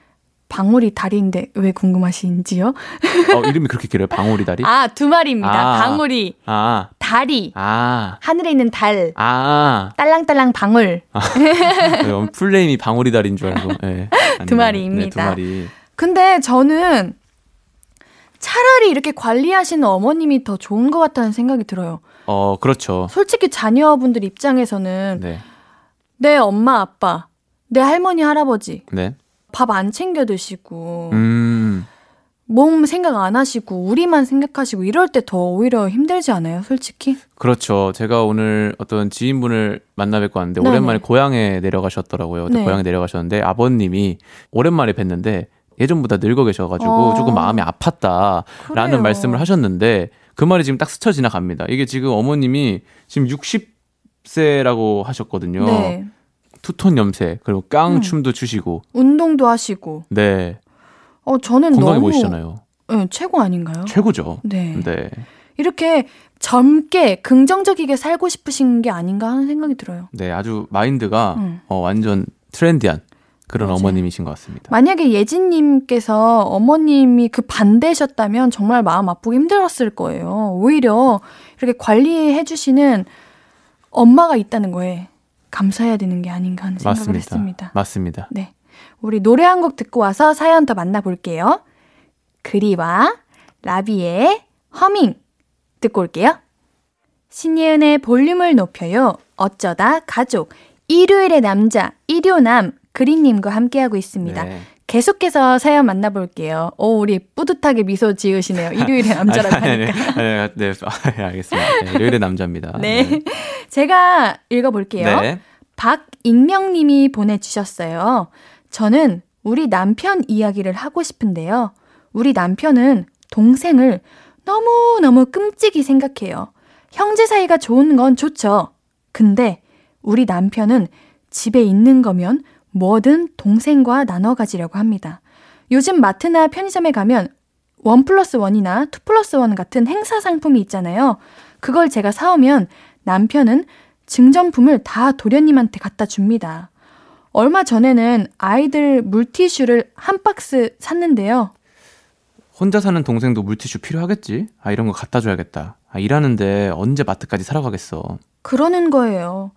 방울이 다리인데 왜 궁금하신지요? 어, 이름이 그렇게 길어요? 방울이 다리? 아, 두 마리입니다. 아. 방울이 아, 다리. 아, 하늘에 있는 달. 아. 딸랑딸랑 방울. 네, 풀네임이 방울이 다리인 줄 알고. 네. 두 마리입니다. 네, 두 마리. 근데 저는 차라리 이렇게 관리하시는 어머님이 더 좋은 것 같다는 생각이 들어요. 어, 그렇죠. 솔직히 자녀분들 입장에서는 네, 내 엄마, 아빠, 내 할머니, 할아버지 네. 밥 안 챙겨 드시고 음, 몸 생각 안 하시고 우리만 생각하시고 이럴 때 더 오히려 힘들지 않아요, 솔직히? 그렇죠. 제가 오늘 어떤 지인분을 만나 뵙고 왔는데 네네. 오랜만에 고향에 내려가셨더라고요. 네. 고향에 내려가셨는데 아버님이 오랜만에 뵀는데 예전보다 늙어 계셔가지고 어. 조금 마음이 아팠다라는 그래요. 말씀을 하셨는데 그 말이 지금 딱 스쳐 지나갑니다. 이게 지금 어머님이 지금 60세라고 하셨거든요. 네. 투톤 염색 그리고 깡 음. 춤도 추시고 운동도 하시고. 네 어, 저는 건강해 너무 보이시잖아요. 네, 최고 아닌가요? 최고죠. 네. 네. 이렇게 젊게 긍정적이게 살고 싶으신 게 아닌가 하는 생각이 들어요. 네, 아주 마인드가 음. 어, 완전 트렌디한 그런 맞아요. 어머님이신 것 같습니다. 만약에 예진님께서 어머님이 그 반대셨다면 정말 마음 아프고 힘들었을 거예요. 오히려 이렇게 관리해주시는 엄마가 있다는 거에 감사해야 되는 게 아닌가 하는 생각을 맞습니다. 했습니다. 맞습니다. 네. 우리 노래 한 곡 듣고 와서 사연 더 만나볼게요. 그리와 라비의 허밍 듣고 올게요. 신예은의 볼륨을 높여요. 어쩌다 가족. 일요일의 남자, 일요남, 그린님과 함께하고 있습니다. 네. 계속해서 사연 만나볼게요. 오, 우리 뿌듯하게 미소 지으시네요. 일요일에 남자라고 하니까. 네, 아, 네, 알겠습니다. 네, 일요일에 남자입니다. 네. 제가 읽어볼게요. 네. 박익명님이 보내주셨어요. 저는 우리 남편 이야기를 하고 싶은데요. 우리 남편은 동생을 너무너무 끔찍이 생각해요. 형제 사이가 좋은 건 좋죠. 근데 우리 남편은 집에 있는 거면 뭐든 동생과 나눠 가지려고 합니다. 요즘 마트나 편의점에 가면 원 플러스 원이나 투 플러스 원 같은 행사 상품이 있잖아요. 그걸 제가 사오면 남편은 증정품을 다 도련님한테 갖다 줍니다. 얼마 전에는 아이들 물티슈를 한 박스 샀는데요. 혼자 사는 동생도 물티슈 필요하겠지? 아, 이런 거 갖다 줘야겠다. 아, 일하는데 언제 마트까지 사러 가겠어. 그러는 거예요.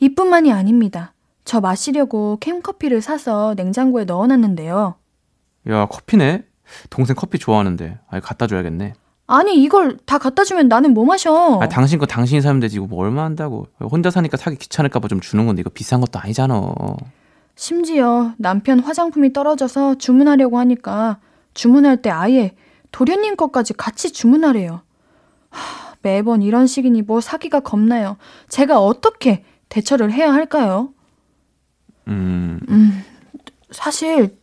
이뿐만이 아닙니다. 저 마시려고 캠커피를 사서 냉장고에 넣어놨는데요. 야, 커피네? 동생 커피 좋아하는데. 아, 갖다 줘야겠네. 아니, 이걸 다 갖다 주면 나는 뭐 마셔? 아, 당신 거 당신이 사면 되지. 이거 뭐 얼마 한다고. 혼자 사니까 사기 귀찮을까봐 좀 주는 건데, 이거 비싼 것도 아니잖아. 심지어 남편 화장품이 떨어져서 주문하려고 하니까 주문할 때 아예 도련님 것까지 같이 주문하래요. 하, 매번 이런 식이니 뭐 사기가 겁나요. 제가 어떻게 대처를 해야 할까요? 음, 음, 사실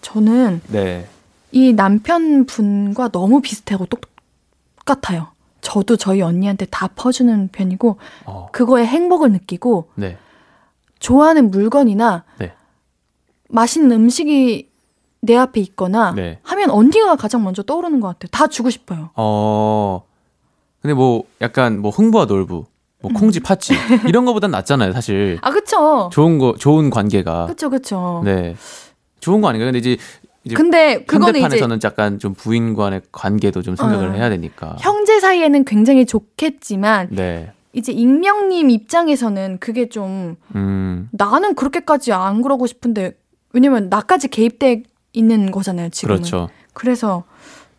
저는 네. 이 남편분과 너무 비슷하고 똑같아요. 저도 저희 언니한테 다 퍼주는 편이고 어, 그거에 행복을 느끼고 네. 좋아하는 물건이나 네. 맛있는 음식이 내 앞에 있거나 네. 하면 언니가 가장 먼저 떠오르는 것 같아요. 다 주고 싶어요. 어, 근데 뭐, 약간 뭐, 흥부와 놀부, 뭐, 콩지 파치, 이런 거보단 낫잖아요, 사실. 아 그쵸? 좋은 거, 좋은 관계가. 그쵸 그쵸. 네. 좋은 거 아닌가요? 근데 이제, 이제 근데 그거는 이제 현대판에서는 약간 좀 부인 간의 관계도 좀 생각을 어. 해야 되니까. 형제 사이에는 굉장히 좋겠지만 네. 이제 익명님 입장에서는 그게 좀 음, 나는 그렇게까지 안 그러고 싶은데 왜냐면 나까지 개입돼 있는 거잖아요 지금은. 그렇죠. 그래서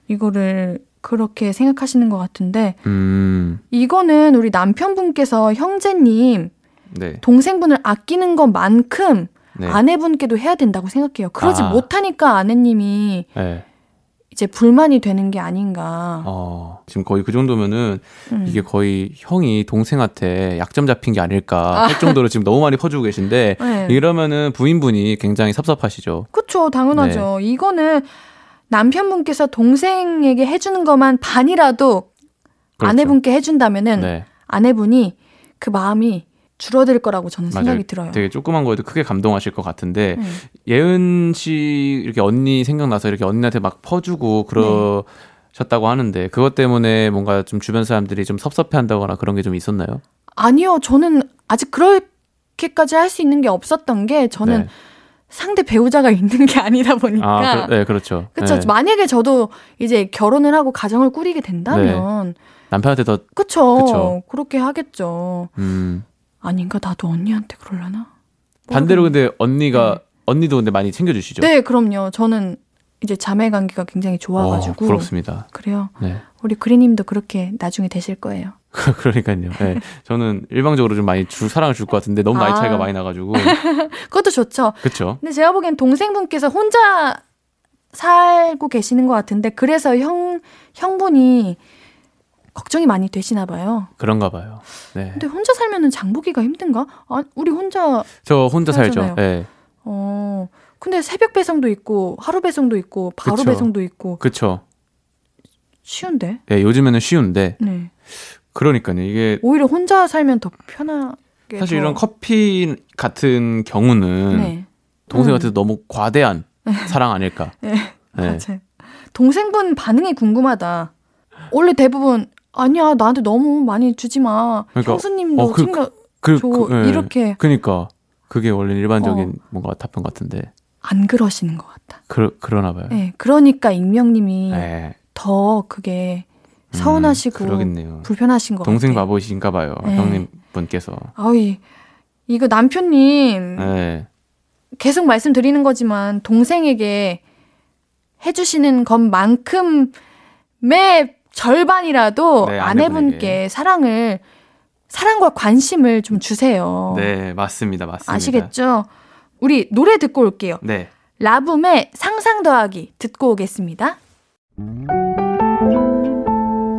이거를 그렇게 생각하시는 것 같은데 음, 이거는 우리 남편분께서 형제님 네. 동생분을 아끼는 것만큼 네. 아내분께도 해야 된다고 생각해요. 그러지 아. 못하니까 아내님이 네. 이제 불만이 되는 게 아닌가. 어, 지금 거의 그 정도면은 음. 이게 거의 형이 동생한테 약점 잡힌 게 아닐까 할 정도로 지금 너무 많이 퍼주고 계신데 네. 이러면은 부인분이 굉장히 섭섭하시죠. 그쵸, 당연하죠. 이거는 남편분께서 동생에게 해주는 것만 반이라도 그렇죠. 아내분께 해준다면은 네. 아내분이 그 마음이 줄어들 거라고 저는 맞아요. 생각이 들어요. 되게 조그만 거에도 크게 감동하실 것 같은데 음. 예은 씨 이렇게 언니 생각나서 이렇게 언니한테 막 퍼주고 그러셨다고 하는데 그것 때문에 뭔가 좀 주변 사람들이 좀 섭섭해한다거나 그런 게 좀 있었나요? 아니요, 저는 아직 그렇게까지 할 수 있는 게 없었던 게 저는 네. 상대 배우자가 있는 게 아니다 보니까. 아, 그, 네, 그렇죠. 그쵸. 네. 만약에 저도 이제 결혼을 하고 가정을 꾸리게 된다면. 남편한테 더 그쵸. 네. 그쵸. 그렇게 하겠죠. 음, 아닌가? 나도 언니한테 그러려나? 반대로 근데 언니가 네. 언니도 근데 많이 챙겨 주시죠. 네, 그럼요. 저는 이제 자매 관계가 굉장히 좋아 가지고. 어, 부럽습니다. 그래요. 네. 우리 그리 님도 그렇게 나중에 되실 거예요. 그러니까요. 네. 저는 일방적으로 좀 많이 주, 사랑을 줄 것 같은데 너무 나이 아. 차이가 많이 나가지고. 그것도 좋죠. 그쵸? 근데 제가 보기엔 동생분께서 혼자 살고 계시는 것 같은데 그래서 형 형분이 걱정이 많이 되시나 봐요. 그런가 봐요. 네. 근데 혼자 살면은 장보기가 힘든가? 아, 우리 혼자 저 혼자 살죠. 살잖아요. 네. 어. 근데 새벽 배송도 있고 하루 배송도 있고 바로 그쵸. 배송도 있고 그쵸. 쉬운데? 네, 요즘에는 쉬운데. 네. 그러니까요. 이게 오히려 혼자 살면 더 편하게 사실 더- 이런 커피 같은 경우는 네. 동생한테 너무 과대한 사랑 아닐까. 네. 네. 맞아요. 동생분 반응이 궁금하다. 원래 대부분 아니야 나한테 너무 많이 주지 마. 그러니까, 형수님도 어, 그- 챙겨 그, 줘. 그, 네. 이렇게 그니까. 그게 원래 일반적인 어. 뭔가 답변 같은데. 안 그러시는 것 같다. 그, 그러나 봐요. 네, 그러니까 익명님이 네. 더 그게 서운하시고 음, 그러겠네요. 불편하신 것 동생 같아요. 바보신가 봐요. 네. 형님 분께서. 아이 이거 남편님 네. 계속 말씀드리는 거지만 동생에게 해주시는 것만큼의 절반이라도 네, 아내분께. 사랑을 사랑과 관심을 좀 주세요. 네, 맞습니다. 맞습니다. 아시겠죠? 우리 노래 듣고 올게요. 네. 라붐의 상상 더하기 듣고 오겠습니다.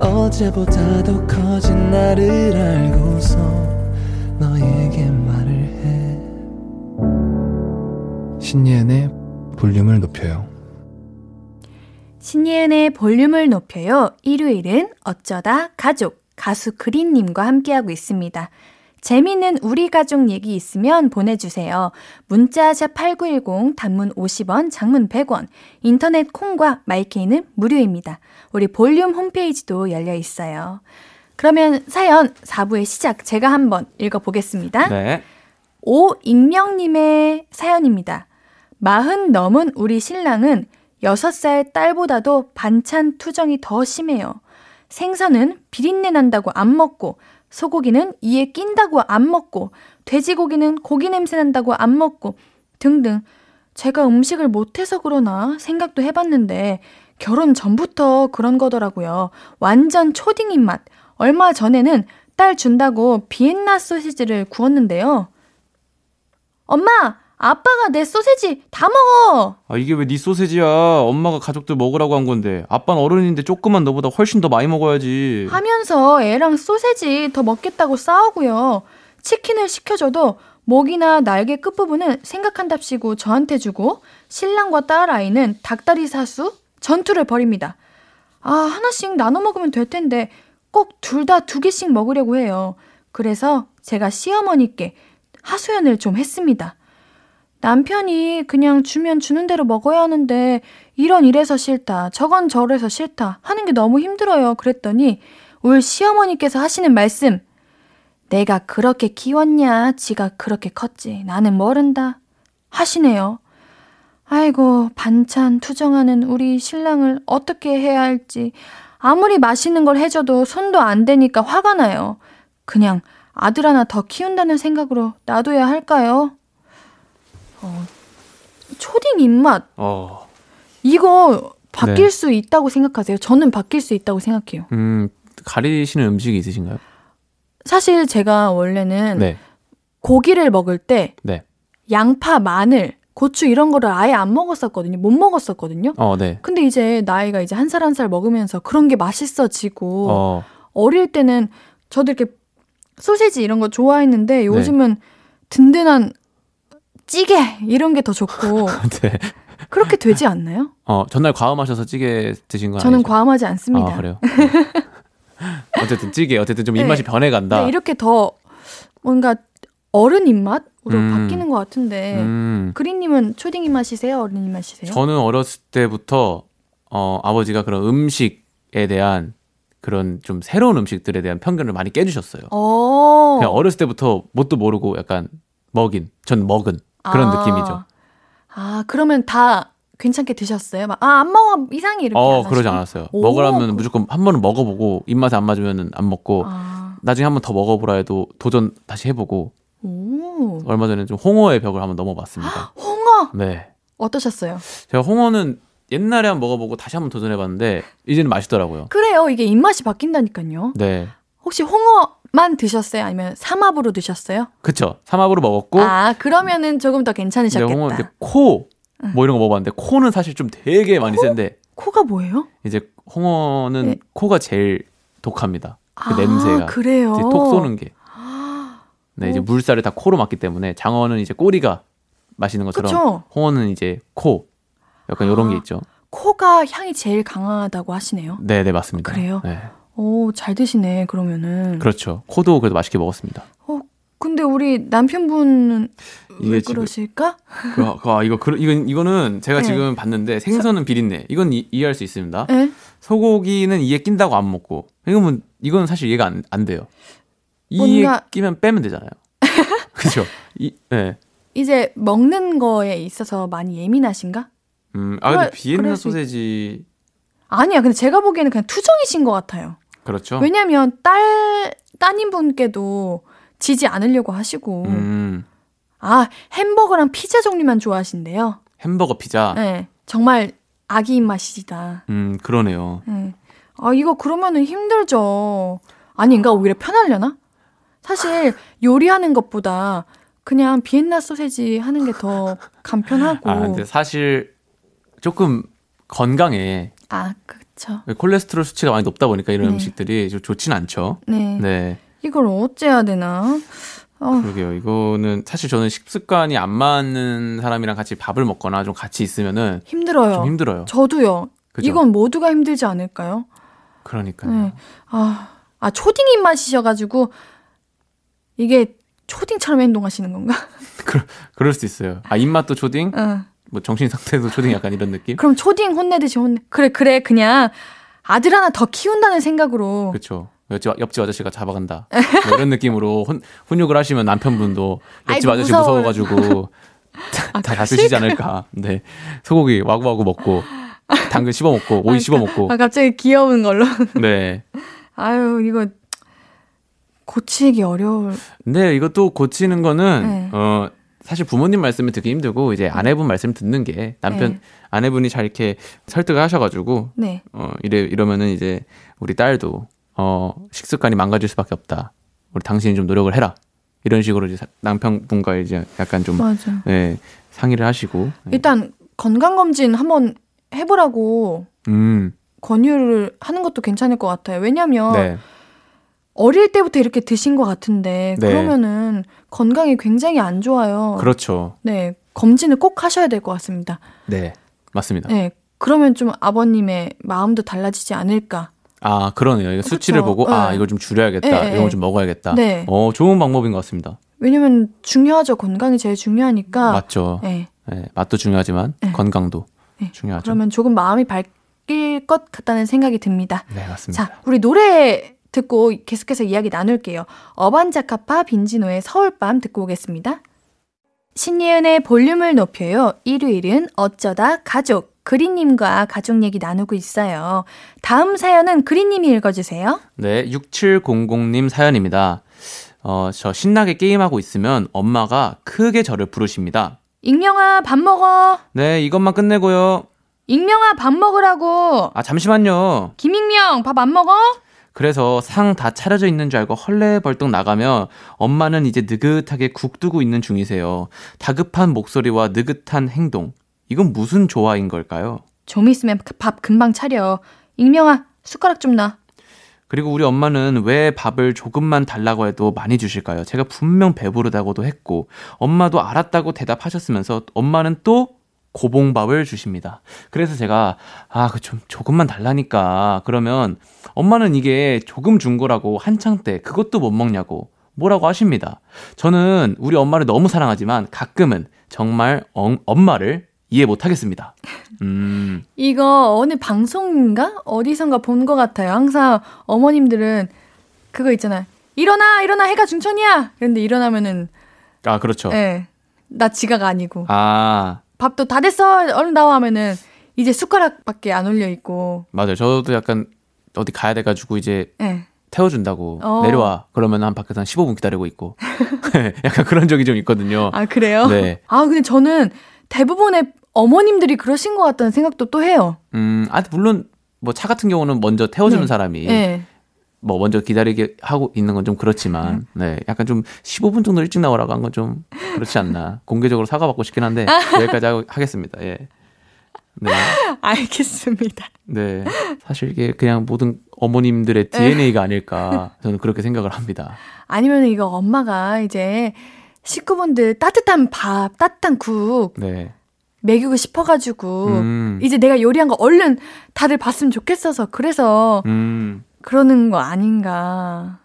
어제보다 더 커진 나를 알고서 너에게 말을 해 신예은의 볼륨을 높여요. 신예은의 볼륨을 높여요. 일요일은 어쩌다 가족, 가수 그린님과 함께하고 있습니다. 재미있는 우리 가족 얘기 있으면 보내주세요. 문자샵 8910, 단문 50원, 장문 100원, 인터넷 콩과 마이케이는 무료입니다. 우리 볼륨 홈페이지도 열려 있어요. 그러면 사연 4부의 시작 제가 한번 읽어보겠습니다. 네. 오익명님의 사연입니다. 마흔 넘은 우리 신랑은 6살 딸보다도 반찬 투정이 더 심해요. 생선은 비린내 난다고 안 먹고, 소고기는 이에 낀다고 안 먹고, 돼지고기는 고기 냄새 난다고 안 먹고, 등등. 제가 음식을 못해서 그러나 생각도 해봤는데, 결혼 전부터 그런 거더라고요. 완전 초딩 입맛. 얼마 전에는 딸 준다고 비엔나 소시지를 구웠는데요. 엄마! 아빠가 내 소세지 다 먹어! 아, 이게 왜 네 소세지야? 엄마가 가족들 먹으라고 한 건데. 아빠는 어른인데 조금만 너보다 훨씬 더 많이 먹어야지. 하면서 애랑 소세지 더 먹겠다고 싸우고요. 치킨을 시켜줘도 목이나 날개 끝부분은 생각한답시고 저한테 주고 신랑과 딸 아이는 닭다리 사수 전투를 벌입니다. 아, 하나씩 나눠 먹으면 될 텐데 꼭 둘 다 두 개씩 먹으려고 해요. 그래서 제가 시어머니께 하소연을 좀 했습니다. 남편이 그냥 주면 주는 대로 먹어야 하는데 이런 이래서 싫다, 저건 저래서 싫다 하는 게 너무 힘들어요. 그랬더니 올 시어머니께서 하시는 말씀 내가 그렇게 키웠냐, 지가 그렇게 컸지. 나는 모른다. 하시네요. 아이고, 반찬 투정하는 우리 신랑을 어떻게 해야 할지. 아무리 맛있는 걸 해줘도 손도 안 대니까 화가 나요. 그냥 아들 하나 더 키운다는 생각으로 놔둬야 할까요? 어, 초딩 입맛. 어. 이거 바뀔 네. 수 있다고 생각하세요? 저는 바뀔 수 있다고 생각해요. 음, 가리시는 음식이 있으신가요? 사실 제가 원래는 네. 고기를 먹을 때 네. 양파, 마늘, 고추 이런 거를 아예 안 먹었었거든요. 못 먹었었거든요. 어, 네. 근데 이제 나이가 이제 한 살 한살 먹으면서 그런 게 맛있어지고 어. 어릴 때는 저도 이렇게 소세지 이런 거 좋아했는데 네. 요즘은 든든한 찌개 이런 게 더 좋고 네. 그렇게 되지 않나요? 어, 전날 과음하셔서 찌개 드신 건 저는 아니죠? 과음하지 않습니다. 아, 그래요? 네. 어쨌든 찌개, 어쨌든 좀 네. 입맛이 변해간다. 네, 이렇게 더 뭔가 어른 입맛으로 음. 바뀌는 것 같은데 음. 그린님은 초딩 입맛이세요? 어른 입맛이세요? 저는 어렸을 때부터 어, 아버지가 그런 음식에 대한 그런 좀 새로운 음식들에 대한 편견을 많이 깨주셨어요. 어. 그냥 어렸을 때부터 뭣도 모르고 약간 먹인, 전 먹은 그런 아. 느낌이죠. 아, 그러면 다 괜찮게 드셨어요? 막, 아, 안 먹어, 이상해, 이렇게. 어, 안 그러지? 않았어요. 오, 먹으라면 그- 무조건 한 번은 먹어보고 입맛에 안 맞으면 안 먹고 아, 나중에 한 번 더 먹어보라 해도 도전 다시 해보고 오. 얼마 전에 좀 홍어의 벽을 한번 넘어봤습니다. 홍어! 네. 어떠셨어요? 제가 홍어는 옛날에 한번 먹어보고 다시 한번 도전해봤는데 이제는 맛있더라고요. 그래요. 이게 입맛이 바뀐다니까요. 네. 혹시 홍어만 드셨어요? 아니면 삼합으로 드셨어요? 그쵸. 삼합으로 먹었고 아, 그러면은 조금 더 괜찮으셨겠다. 홍어 이제 코, 뭐 이런 거 먹어봤는데 코는 사실 좀 되게 많이 센데 코가 뭐예요? 이제 홍어는 네. 코가 제일 독합니다. 그 아, 냄새가 그래요. 톡 쏘는 게. 네, 이제 오. 물살을 다 코로 맞기 때문에 장어는 이제 꼬리가 마시는 것처럼 그쵸? 홍어는 이제 코. 약간 이런 아. 게 있죠. 코가 향이 제일 강하다고 하시네요. 네, 네, 맞습니다. 그래요? 네. 오, 잘 드시네, 그러면은. 그렇죠. 코도 그래도 맛있게 먹었습니다. 근데 우리 남편분은 이게 왜 그러실까? 그, 그, 아, 이거, 그, 이건, 이거는 제가 네. 지금 봤는데 생선은 비린내. 이건 이, 이해할 수 있습니다. 예? 소고기는 이에 낀다고 안 먹고. 이거는, 이건 사실 이해가 안, 안 돼요. 뭔가- 끼면 빼면 되잖아요. 그죠? 이, 네. 이제 먹는 거에 있어서 많이 예민하신가? 음, 아, 근데 비엔나 소세지. 아니야. 근데 제가 보기에는 그냥 투정이신 것 같아요. 그렇죠. 왜냐면 딸 따님분께도 지지 않으려고 하시고 음, 아 햄버거랑 피자 종류만 좋아하신대요. 햄버거 피자. 네, 정말 아기 입맛이다. 음, 그러네요. 네. 아 이거 그러면은 힘들죠. 아닌가 오히려 편하려나? 사실 요리하는 것보다 그냥 비엔나 소세지 하는 게 더 간편하고. 아, 근데 사실 조금 건강에 아, 그쵸. 콜레스테롤 수치가 많이 높다 보니까 이런 네. 음식들이 좀 좋지는 않죠. 네. 네. 이걸 어째야 되나? 어, 그러게요. 이거는 사실 저는 식습관이 안 맞는 사람이랑 같이 밥을 먹거나 좀 같이 있으면은 힘들어요. 좀 힘들어요. 저도요. 그죠? 이건 모두가 힘들지 않을까요? 그러니까요. 네. 아, 아 초딩 입맛이셔가지고 이게 초딩처럼 행동하시는 건가? 그럴 수 있어요. 아, 입맛도 초딩, 어. 뭐 정신 상태도 초딩 약간 이런 느낌? 그럼 초딩 혼내듯이 혼내. 그래, 그래, 그냥 아들 하나 더 키운다는 생각으로. 그렇죠. 옆집, 옆집 아저씨가 잡아간다. 뭐 이런 느낌으로 혼, 훈육을 하시면 남편분도 옆집 아이고, 아저씨 무서워요. 무서워가지고 아, 다, 다 드시지 않을까. 네. 소고기 와구와구 먹고, 당근 씹어 먹고, 오이 씹어 먹고. 아, 갑자기 귀여운 걸로. 네. 아유, 이거 고치기 어려울. 근데 이것도 고치는 거는, 네. 어, 사실 부모님 말씀을 듣기 힘들고, 이제 아내분 말씀 듣는 게 남편, 네. 아내분이 잘 이렇게 설득을 하셔가지고, 네. 어, 이래, 이러면은 이제 우리 딸도, 어, 식습관이 망가질 수밖에 없다. 우리 당신이 좀 노력을 해라. 이런 식으로 이제 사- 남편분과 이제 약간 좀, 맞아. 예, 상의를 하시고. 예. 일단 건강 검진 한번 해보라고 음, 권유를 하는 것도 괜찮을 것 같아요. 왜냐면 네. 어릴 때부터 이렇게 드신 것 같은데 네. 그러면은 건강이 굉장히 안 좋아요. 그렇죠. 네, 검진을 꼭 하셔야 될 것 같습니다. 네. 맞습니다. 네, 그러면 좀 아버님의 마음도 달라지지 않을까. 아, 그러네요. 이거 수치를. 보고, 아, 네. 이걸 좀 줄여야겠다. 네, 이런 거 네. 좀 먹어야겠다. 네. 어, 좋은 방법인 것 같습니다. 왜냐면 중요하죠. 건강이 제일 중요하니까. 맞죠. 네, 네, 맛도 중요하지만 네. 건강도 네. 중요하죠. 그러면 조금 마음이 밝길 것 같다는 생각이 듭니다. 네, 맞습니다. 자, 우리 노래 듣고 계속해서 이야기 나눌게요. 어반자카파 빈지노의 서울밤 듣고 오겠습니다. 신예은의 볼륨을 높여요. 일요일은 어쩌다 가족 그린님과 가족 얘기 나누고 있어요. 다음 사연은 그린님이 읽어주세요. 네, 6700님 사연입니다. 어, 저 신나게 게임하고 있으면 엄마가 크게 저를 부르십니다. 익명아 밥 먹어. 네, 이것만 끝내고요. 익명아 밥 먹으라고. 아, 잠시만요. 김익명 밥 안 먹어? 그래서 상 다 차려져 있는 줄 알고 헐레벌떡 나가면 엄마는 이제 느긋하게 국 두고 있는 중이세요. 다급한 목소리와 느긋한 행동. 이건 무슨 조화인 걸까요? 좀 있으면 밥 금방 차려. 익명아 숟가락 좀 놔. 그리고 우리 엄마는 왜 밥을 조금만 달라고 해도 많이 주실까요? 제가 분명 배부르다고도 했고, 엄마도 알았다고 대답하셨으면서 엄마는 또 고봉밥을 주십니다. 그래서 제가, 아, 그 좀 조금만 달라니까. 그러면 엄마는 이게 조금 준 거라고 한창 때 그것도 못 먹냐고 뭐라고 하십니다. 저는 우리 엄마를 너무 사랑하지만 가끔은 정말 엉- 엄마를 이해 못 하겠습니다. 음, 이거 어느 방송인가? 어디선가 본 것 같아요. 항상 어머님들은 그거 있잖아요. 일어나, 일어나, 해가 중천이야! 그런데 일어나면은, 아, 그렇죠. 예. 나 지각 아니고. 아, 밥도 다 됐어! 얼른 나와 하면은, 이제 숟가락밖에 안 올려 있고, 맞아요. 저도 약간 어디 가야 돼가지고 이제 예. 태워준다고 어. 내려와. 그러면 한 밖에서 한 15분 기다리고 있고. 약간 그런 적이 좀 있거든요. 아, 그래요? 네. 아, 근데 저는 대부분의 어머님들이 그러신 것 같다는 생각도 또 해요. 음, 아, 물론 뭐 차 같은 경우는 먼저 태워주는 네. 사람이 예. 뭐 먼저 기다리게 하고 있는 건 좀 그렇지만, 네. 약간 좀 15분 정도 일찍 나오라고 한 건 좀 그렇지 않나. 공개적으로 사과받고 싶긴 한데, 여기까지 하고, 하겠습니다. 예. 네. 알겠습니다. 네. 사실 이게 그냥 모든 어머님들의 DNA가 아닐까. 저는 그렇게 생각을 합니다. 아니면 이거 엄마가 이제 식구분들 따뜻한 밥, 따뜻한 국 네. 먹이고 싶어가지고 음. 이제 내가 요리한 거 얼른 다들 봤으면 좋겠어서 그래서 음. 그러는 거 아닌가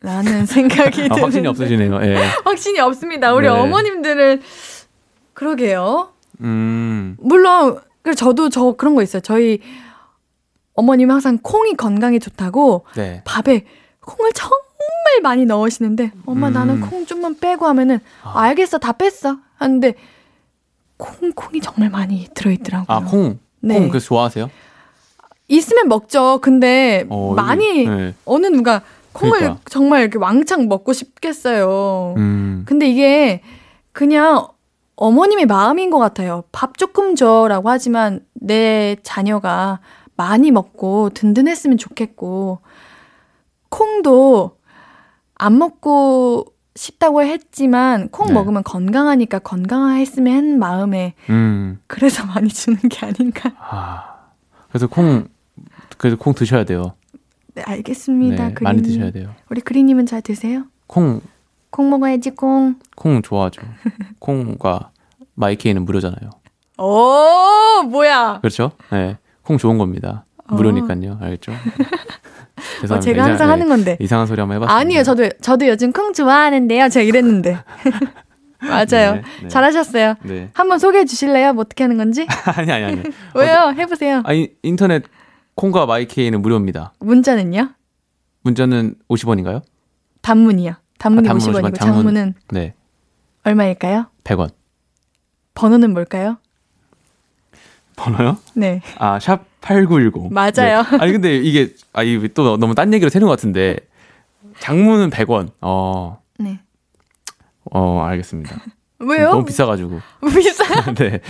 라는 생각이 아, 드는 확신이 없으시네요. 예. 확신이 없습니다. 우리 네. 어머님들은 그러게요. 음. 물론 저도 저 그런 거 있어요. 저희 어머님 항상 콩이 건강에 좋다고 네. 밥에 콩을 정말 많이 넣으시는데 엄마 음. 나는 콩 좀만 빼고 하면은 아. 알겠어 다 뺐어 하는데 콩 콩이 정말 많이 들어있더라고요. 아, 콩. 네. 콩, 그 좋아하세요? 있으면 먹죠. 근데 어, 많이 네. 어느 누가 콩을 그러니까. 정말 이렇게 왕창 먹고 싶겠어요. 음. 근데 이게 그냥 어머님의 마음인 것 같아요. 밥 조금 줘라고 하지만 내 자녀가 많이 먹고 든든했으면 좋겠고 콩도 안 먹고 싶다고 했지만 콩 네. 먹으면 건강하니까 건강했으면 마음에 음. 그래서 많이 주는 게 아닌가. 아. 그래서 콩 그래서 콩 드셔야 돼요. 네, 알겠습니다. 네, 그린. 많이 드셔야 돼요. 우리 그린님은 잘 드세요? 콩, 콩 먹어야지 콩. 콩 좋아하죠. 콩과 마이케이는 무료잖아요. 오 뭐야? 그렇죠? 네. 콩 좋은 겁니다. 무료니까요. 알겠죠? 어, 제가 항상 이상- 하는 네, 건데. 이상한 소리 한번 해봤습니다. 아니요, 저도 저도 요즘 콩 좋아하는데요. 제가 이랬는데. 맞아요. 네, 네. 잘하셨어요. 네. 한번 소개해 주실래요? 뭐 어떻게 하는 건지? 아니, 아니, 아니. 왜요? 해보세요. 아니, 인터넷 콩과 마이케이는 무료입니다. 문자는요? 문자는 50원인가요? 단문이요. 단문이 아, 단문 50원이고 50원, 장문- 장문은 네. 얼마일까요? 100원. 번호는 뭘까요? 번호요? 네. 아, 샵 8910. 맞아요. 네. 아니, 근데 이게, 아, 이게 또 너무 딴 얘기로 새는 것 같은데, 장문은 100원. 어, 네. 어, 알겠습니다. 왜요? 너무 비싸 가지고. 비싸. 네.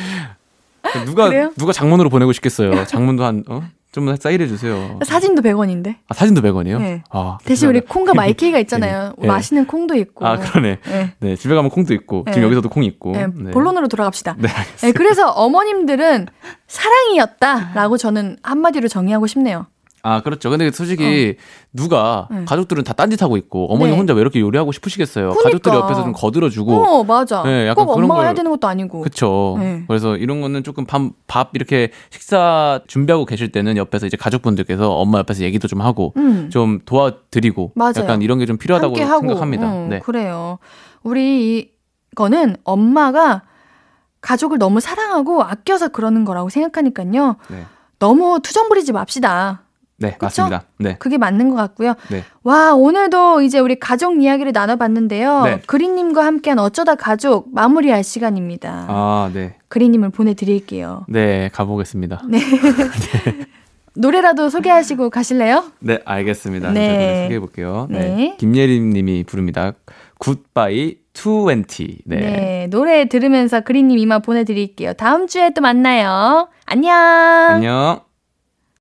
누가, 그래요? 누가 장문으로 보내고 싶겠어요. 장문도 한, 어? 좀 사이드 해주세요. 사진도 100원인데. 아, 사진도 100원이요? 네. 아, 대신 우리 콩과 마이케이가 있잖아요. 네. 맛있는 콩도 있고. 아, 그러네. 네. 네, 집에 가면 콩도 있고, 지금 네. 여기서도 콩 있고. 네, 네. 본론으로 돌아갑시다. 네, 알겠습니다. 네, 그래서 어머님들은 사랑이었다라고 저는 한마디로 정의하고 싶네요. 아, 그렇죠. 근데 솔직히 누가 네. 가족들은 다 딴짓하고 있고 어머니 네. 혼자 왜 이렇게 요리하고 싶으시겠어요. 그러니까. 가족들이 옆에서 좀 거들어주고. 어, 맞아. 네, 약간 꼭 그런 엄마가 걸- 해야 되는 것도 아니고. 그쵸. 네. 그래서 이런 거는 조금 밥, 밥 이렇게 식사 준비하고 계실 때는 옆에서 이제 가족분들께서 엄마 옆에서 얘기도 좀 하고 음. 좀 도와드리고 맞아요. 약간 이런 게 좀 필요하다고. 생각합니다. 어, 네. 그래요. 우리 이거는 엄마가 가족을 너무 사랑하고 아껴서 그러는 거라고 생각하니까요. 네. 너무 투정 부리지 맙시다. 네, 맞습니다. 네. 그게 맞는 것 같고요. 네. 와, 오늘도 이제 우리 가족 이야기를 나눠봤는데요. 네. 그린님과 함께한 어쩌다 가족 마무리할 시간입니다. 아, 네. 그린님을 보내드릴게요. 네, 가보겠습니다. 네. 노래라도 소개하시고 가실래요? 네, 알겠습니다. 네. 제가 노래 소개해 볼게요. 네. 네. 김예림 님이 부릅니다. 굿바이 20. 네. 네. 노래 들으면서 그린님 이마 보내드릴게요. 다음 주에 또 만나요. 안녕. 안녕.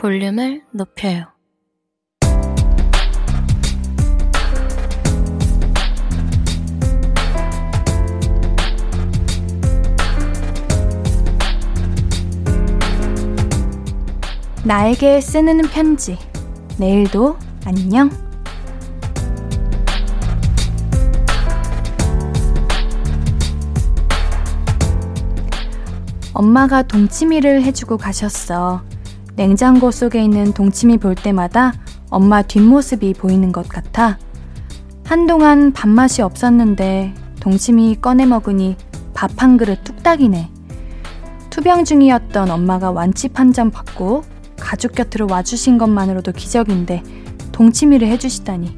볼륨을 높여요. 나에게 쓰는 편지. 내일도 안녕. 엄마가 동치미를 해주고 가셨어. 냉장고 속에 있는 동치미 볼 때마다 엄마 뒷모습이 보이는 것 같아. 한동안 밥맛이 없었는데 동치미 꺼내 먹으니 밥 한 그릇 뚝딱이네. 투병 중이었던 엄마가 완치 판정 받고 가족 곁으로 와주신 것만으로도 기적인데 동치미를 해주시다니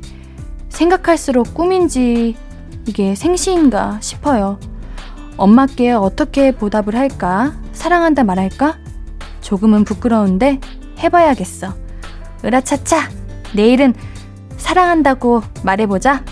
생각할수록 꿈인지 이게 생시인가 싶어요. 엄마께 어떻게 보답을 할까? 사랑한다 말할까? 조금은 부끄러운데 해봐야겠어. 으라차차! 내일은 사랑한다고 말해보자.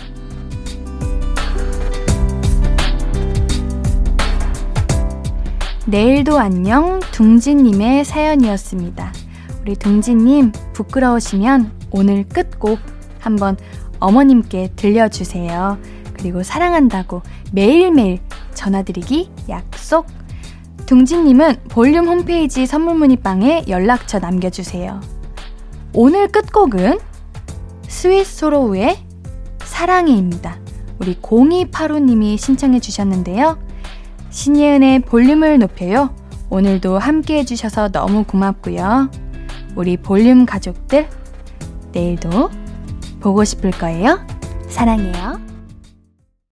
내일도 안녕 둥지님의 사연이었습니다. 우리 둥지님 부끄러우시면 오늘 끝곡 한번 어머님께 들려주세요. 그리고 사랑한다고 매일매일 전화드리기 약속. 둥지님은 볼륨 홈페이지 선물 문의방에 연락처 남겨주세요. 오늘 끝곡은 스윗소로우의 사랑해입니다. 우리 0285님이 신청해 주셨는데요. 신예은의 볼륨을 높여요. 오늘도 함께 해주셔서 너무 고맙고요. 우리 볼륨 가족들, 내일도 보고 싶을 거예요. 사랑해요.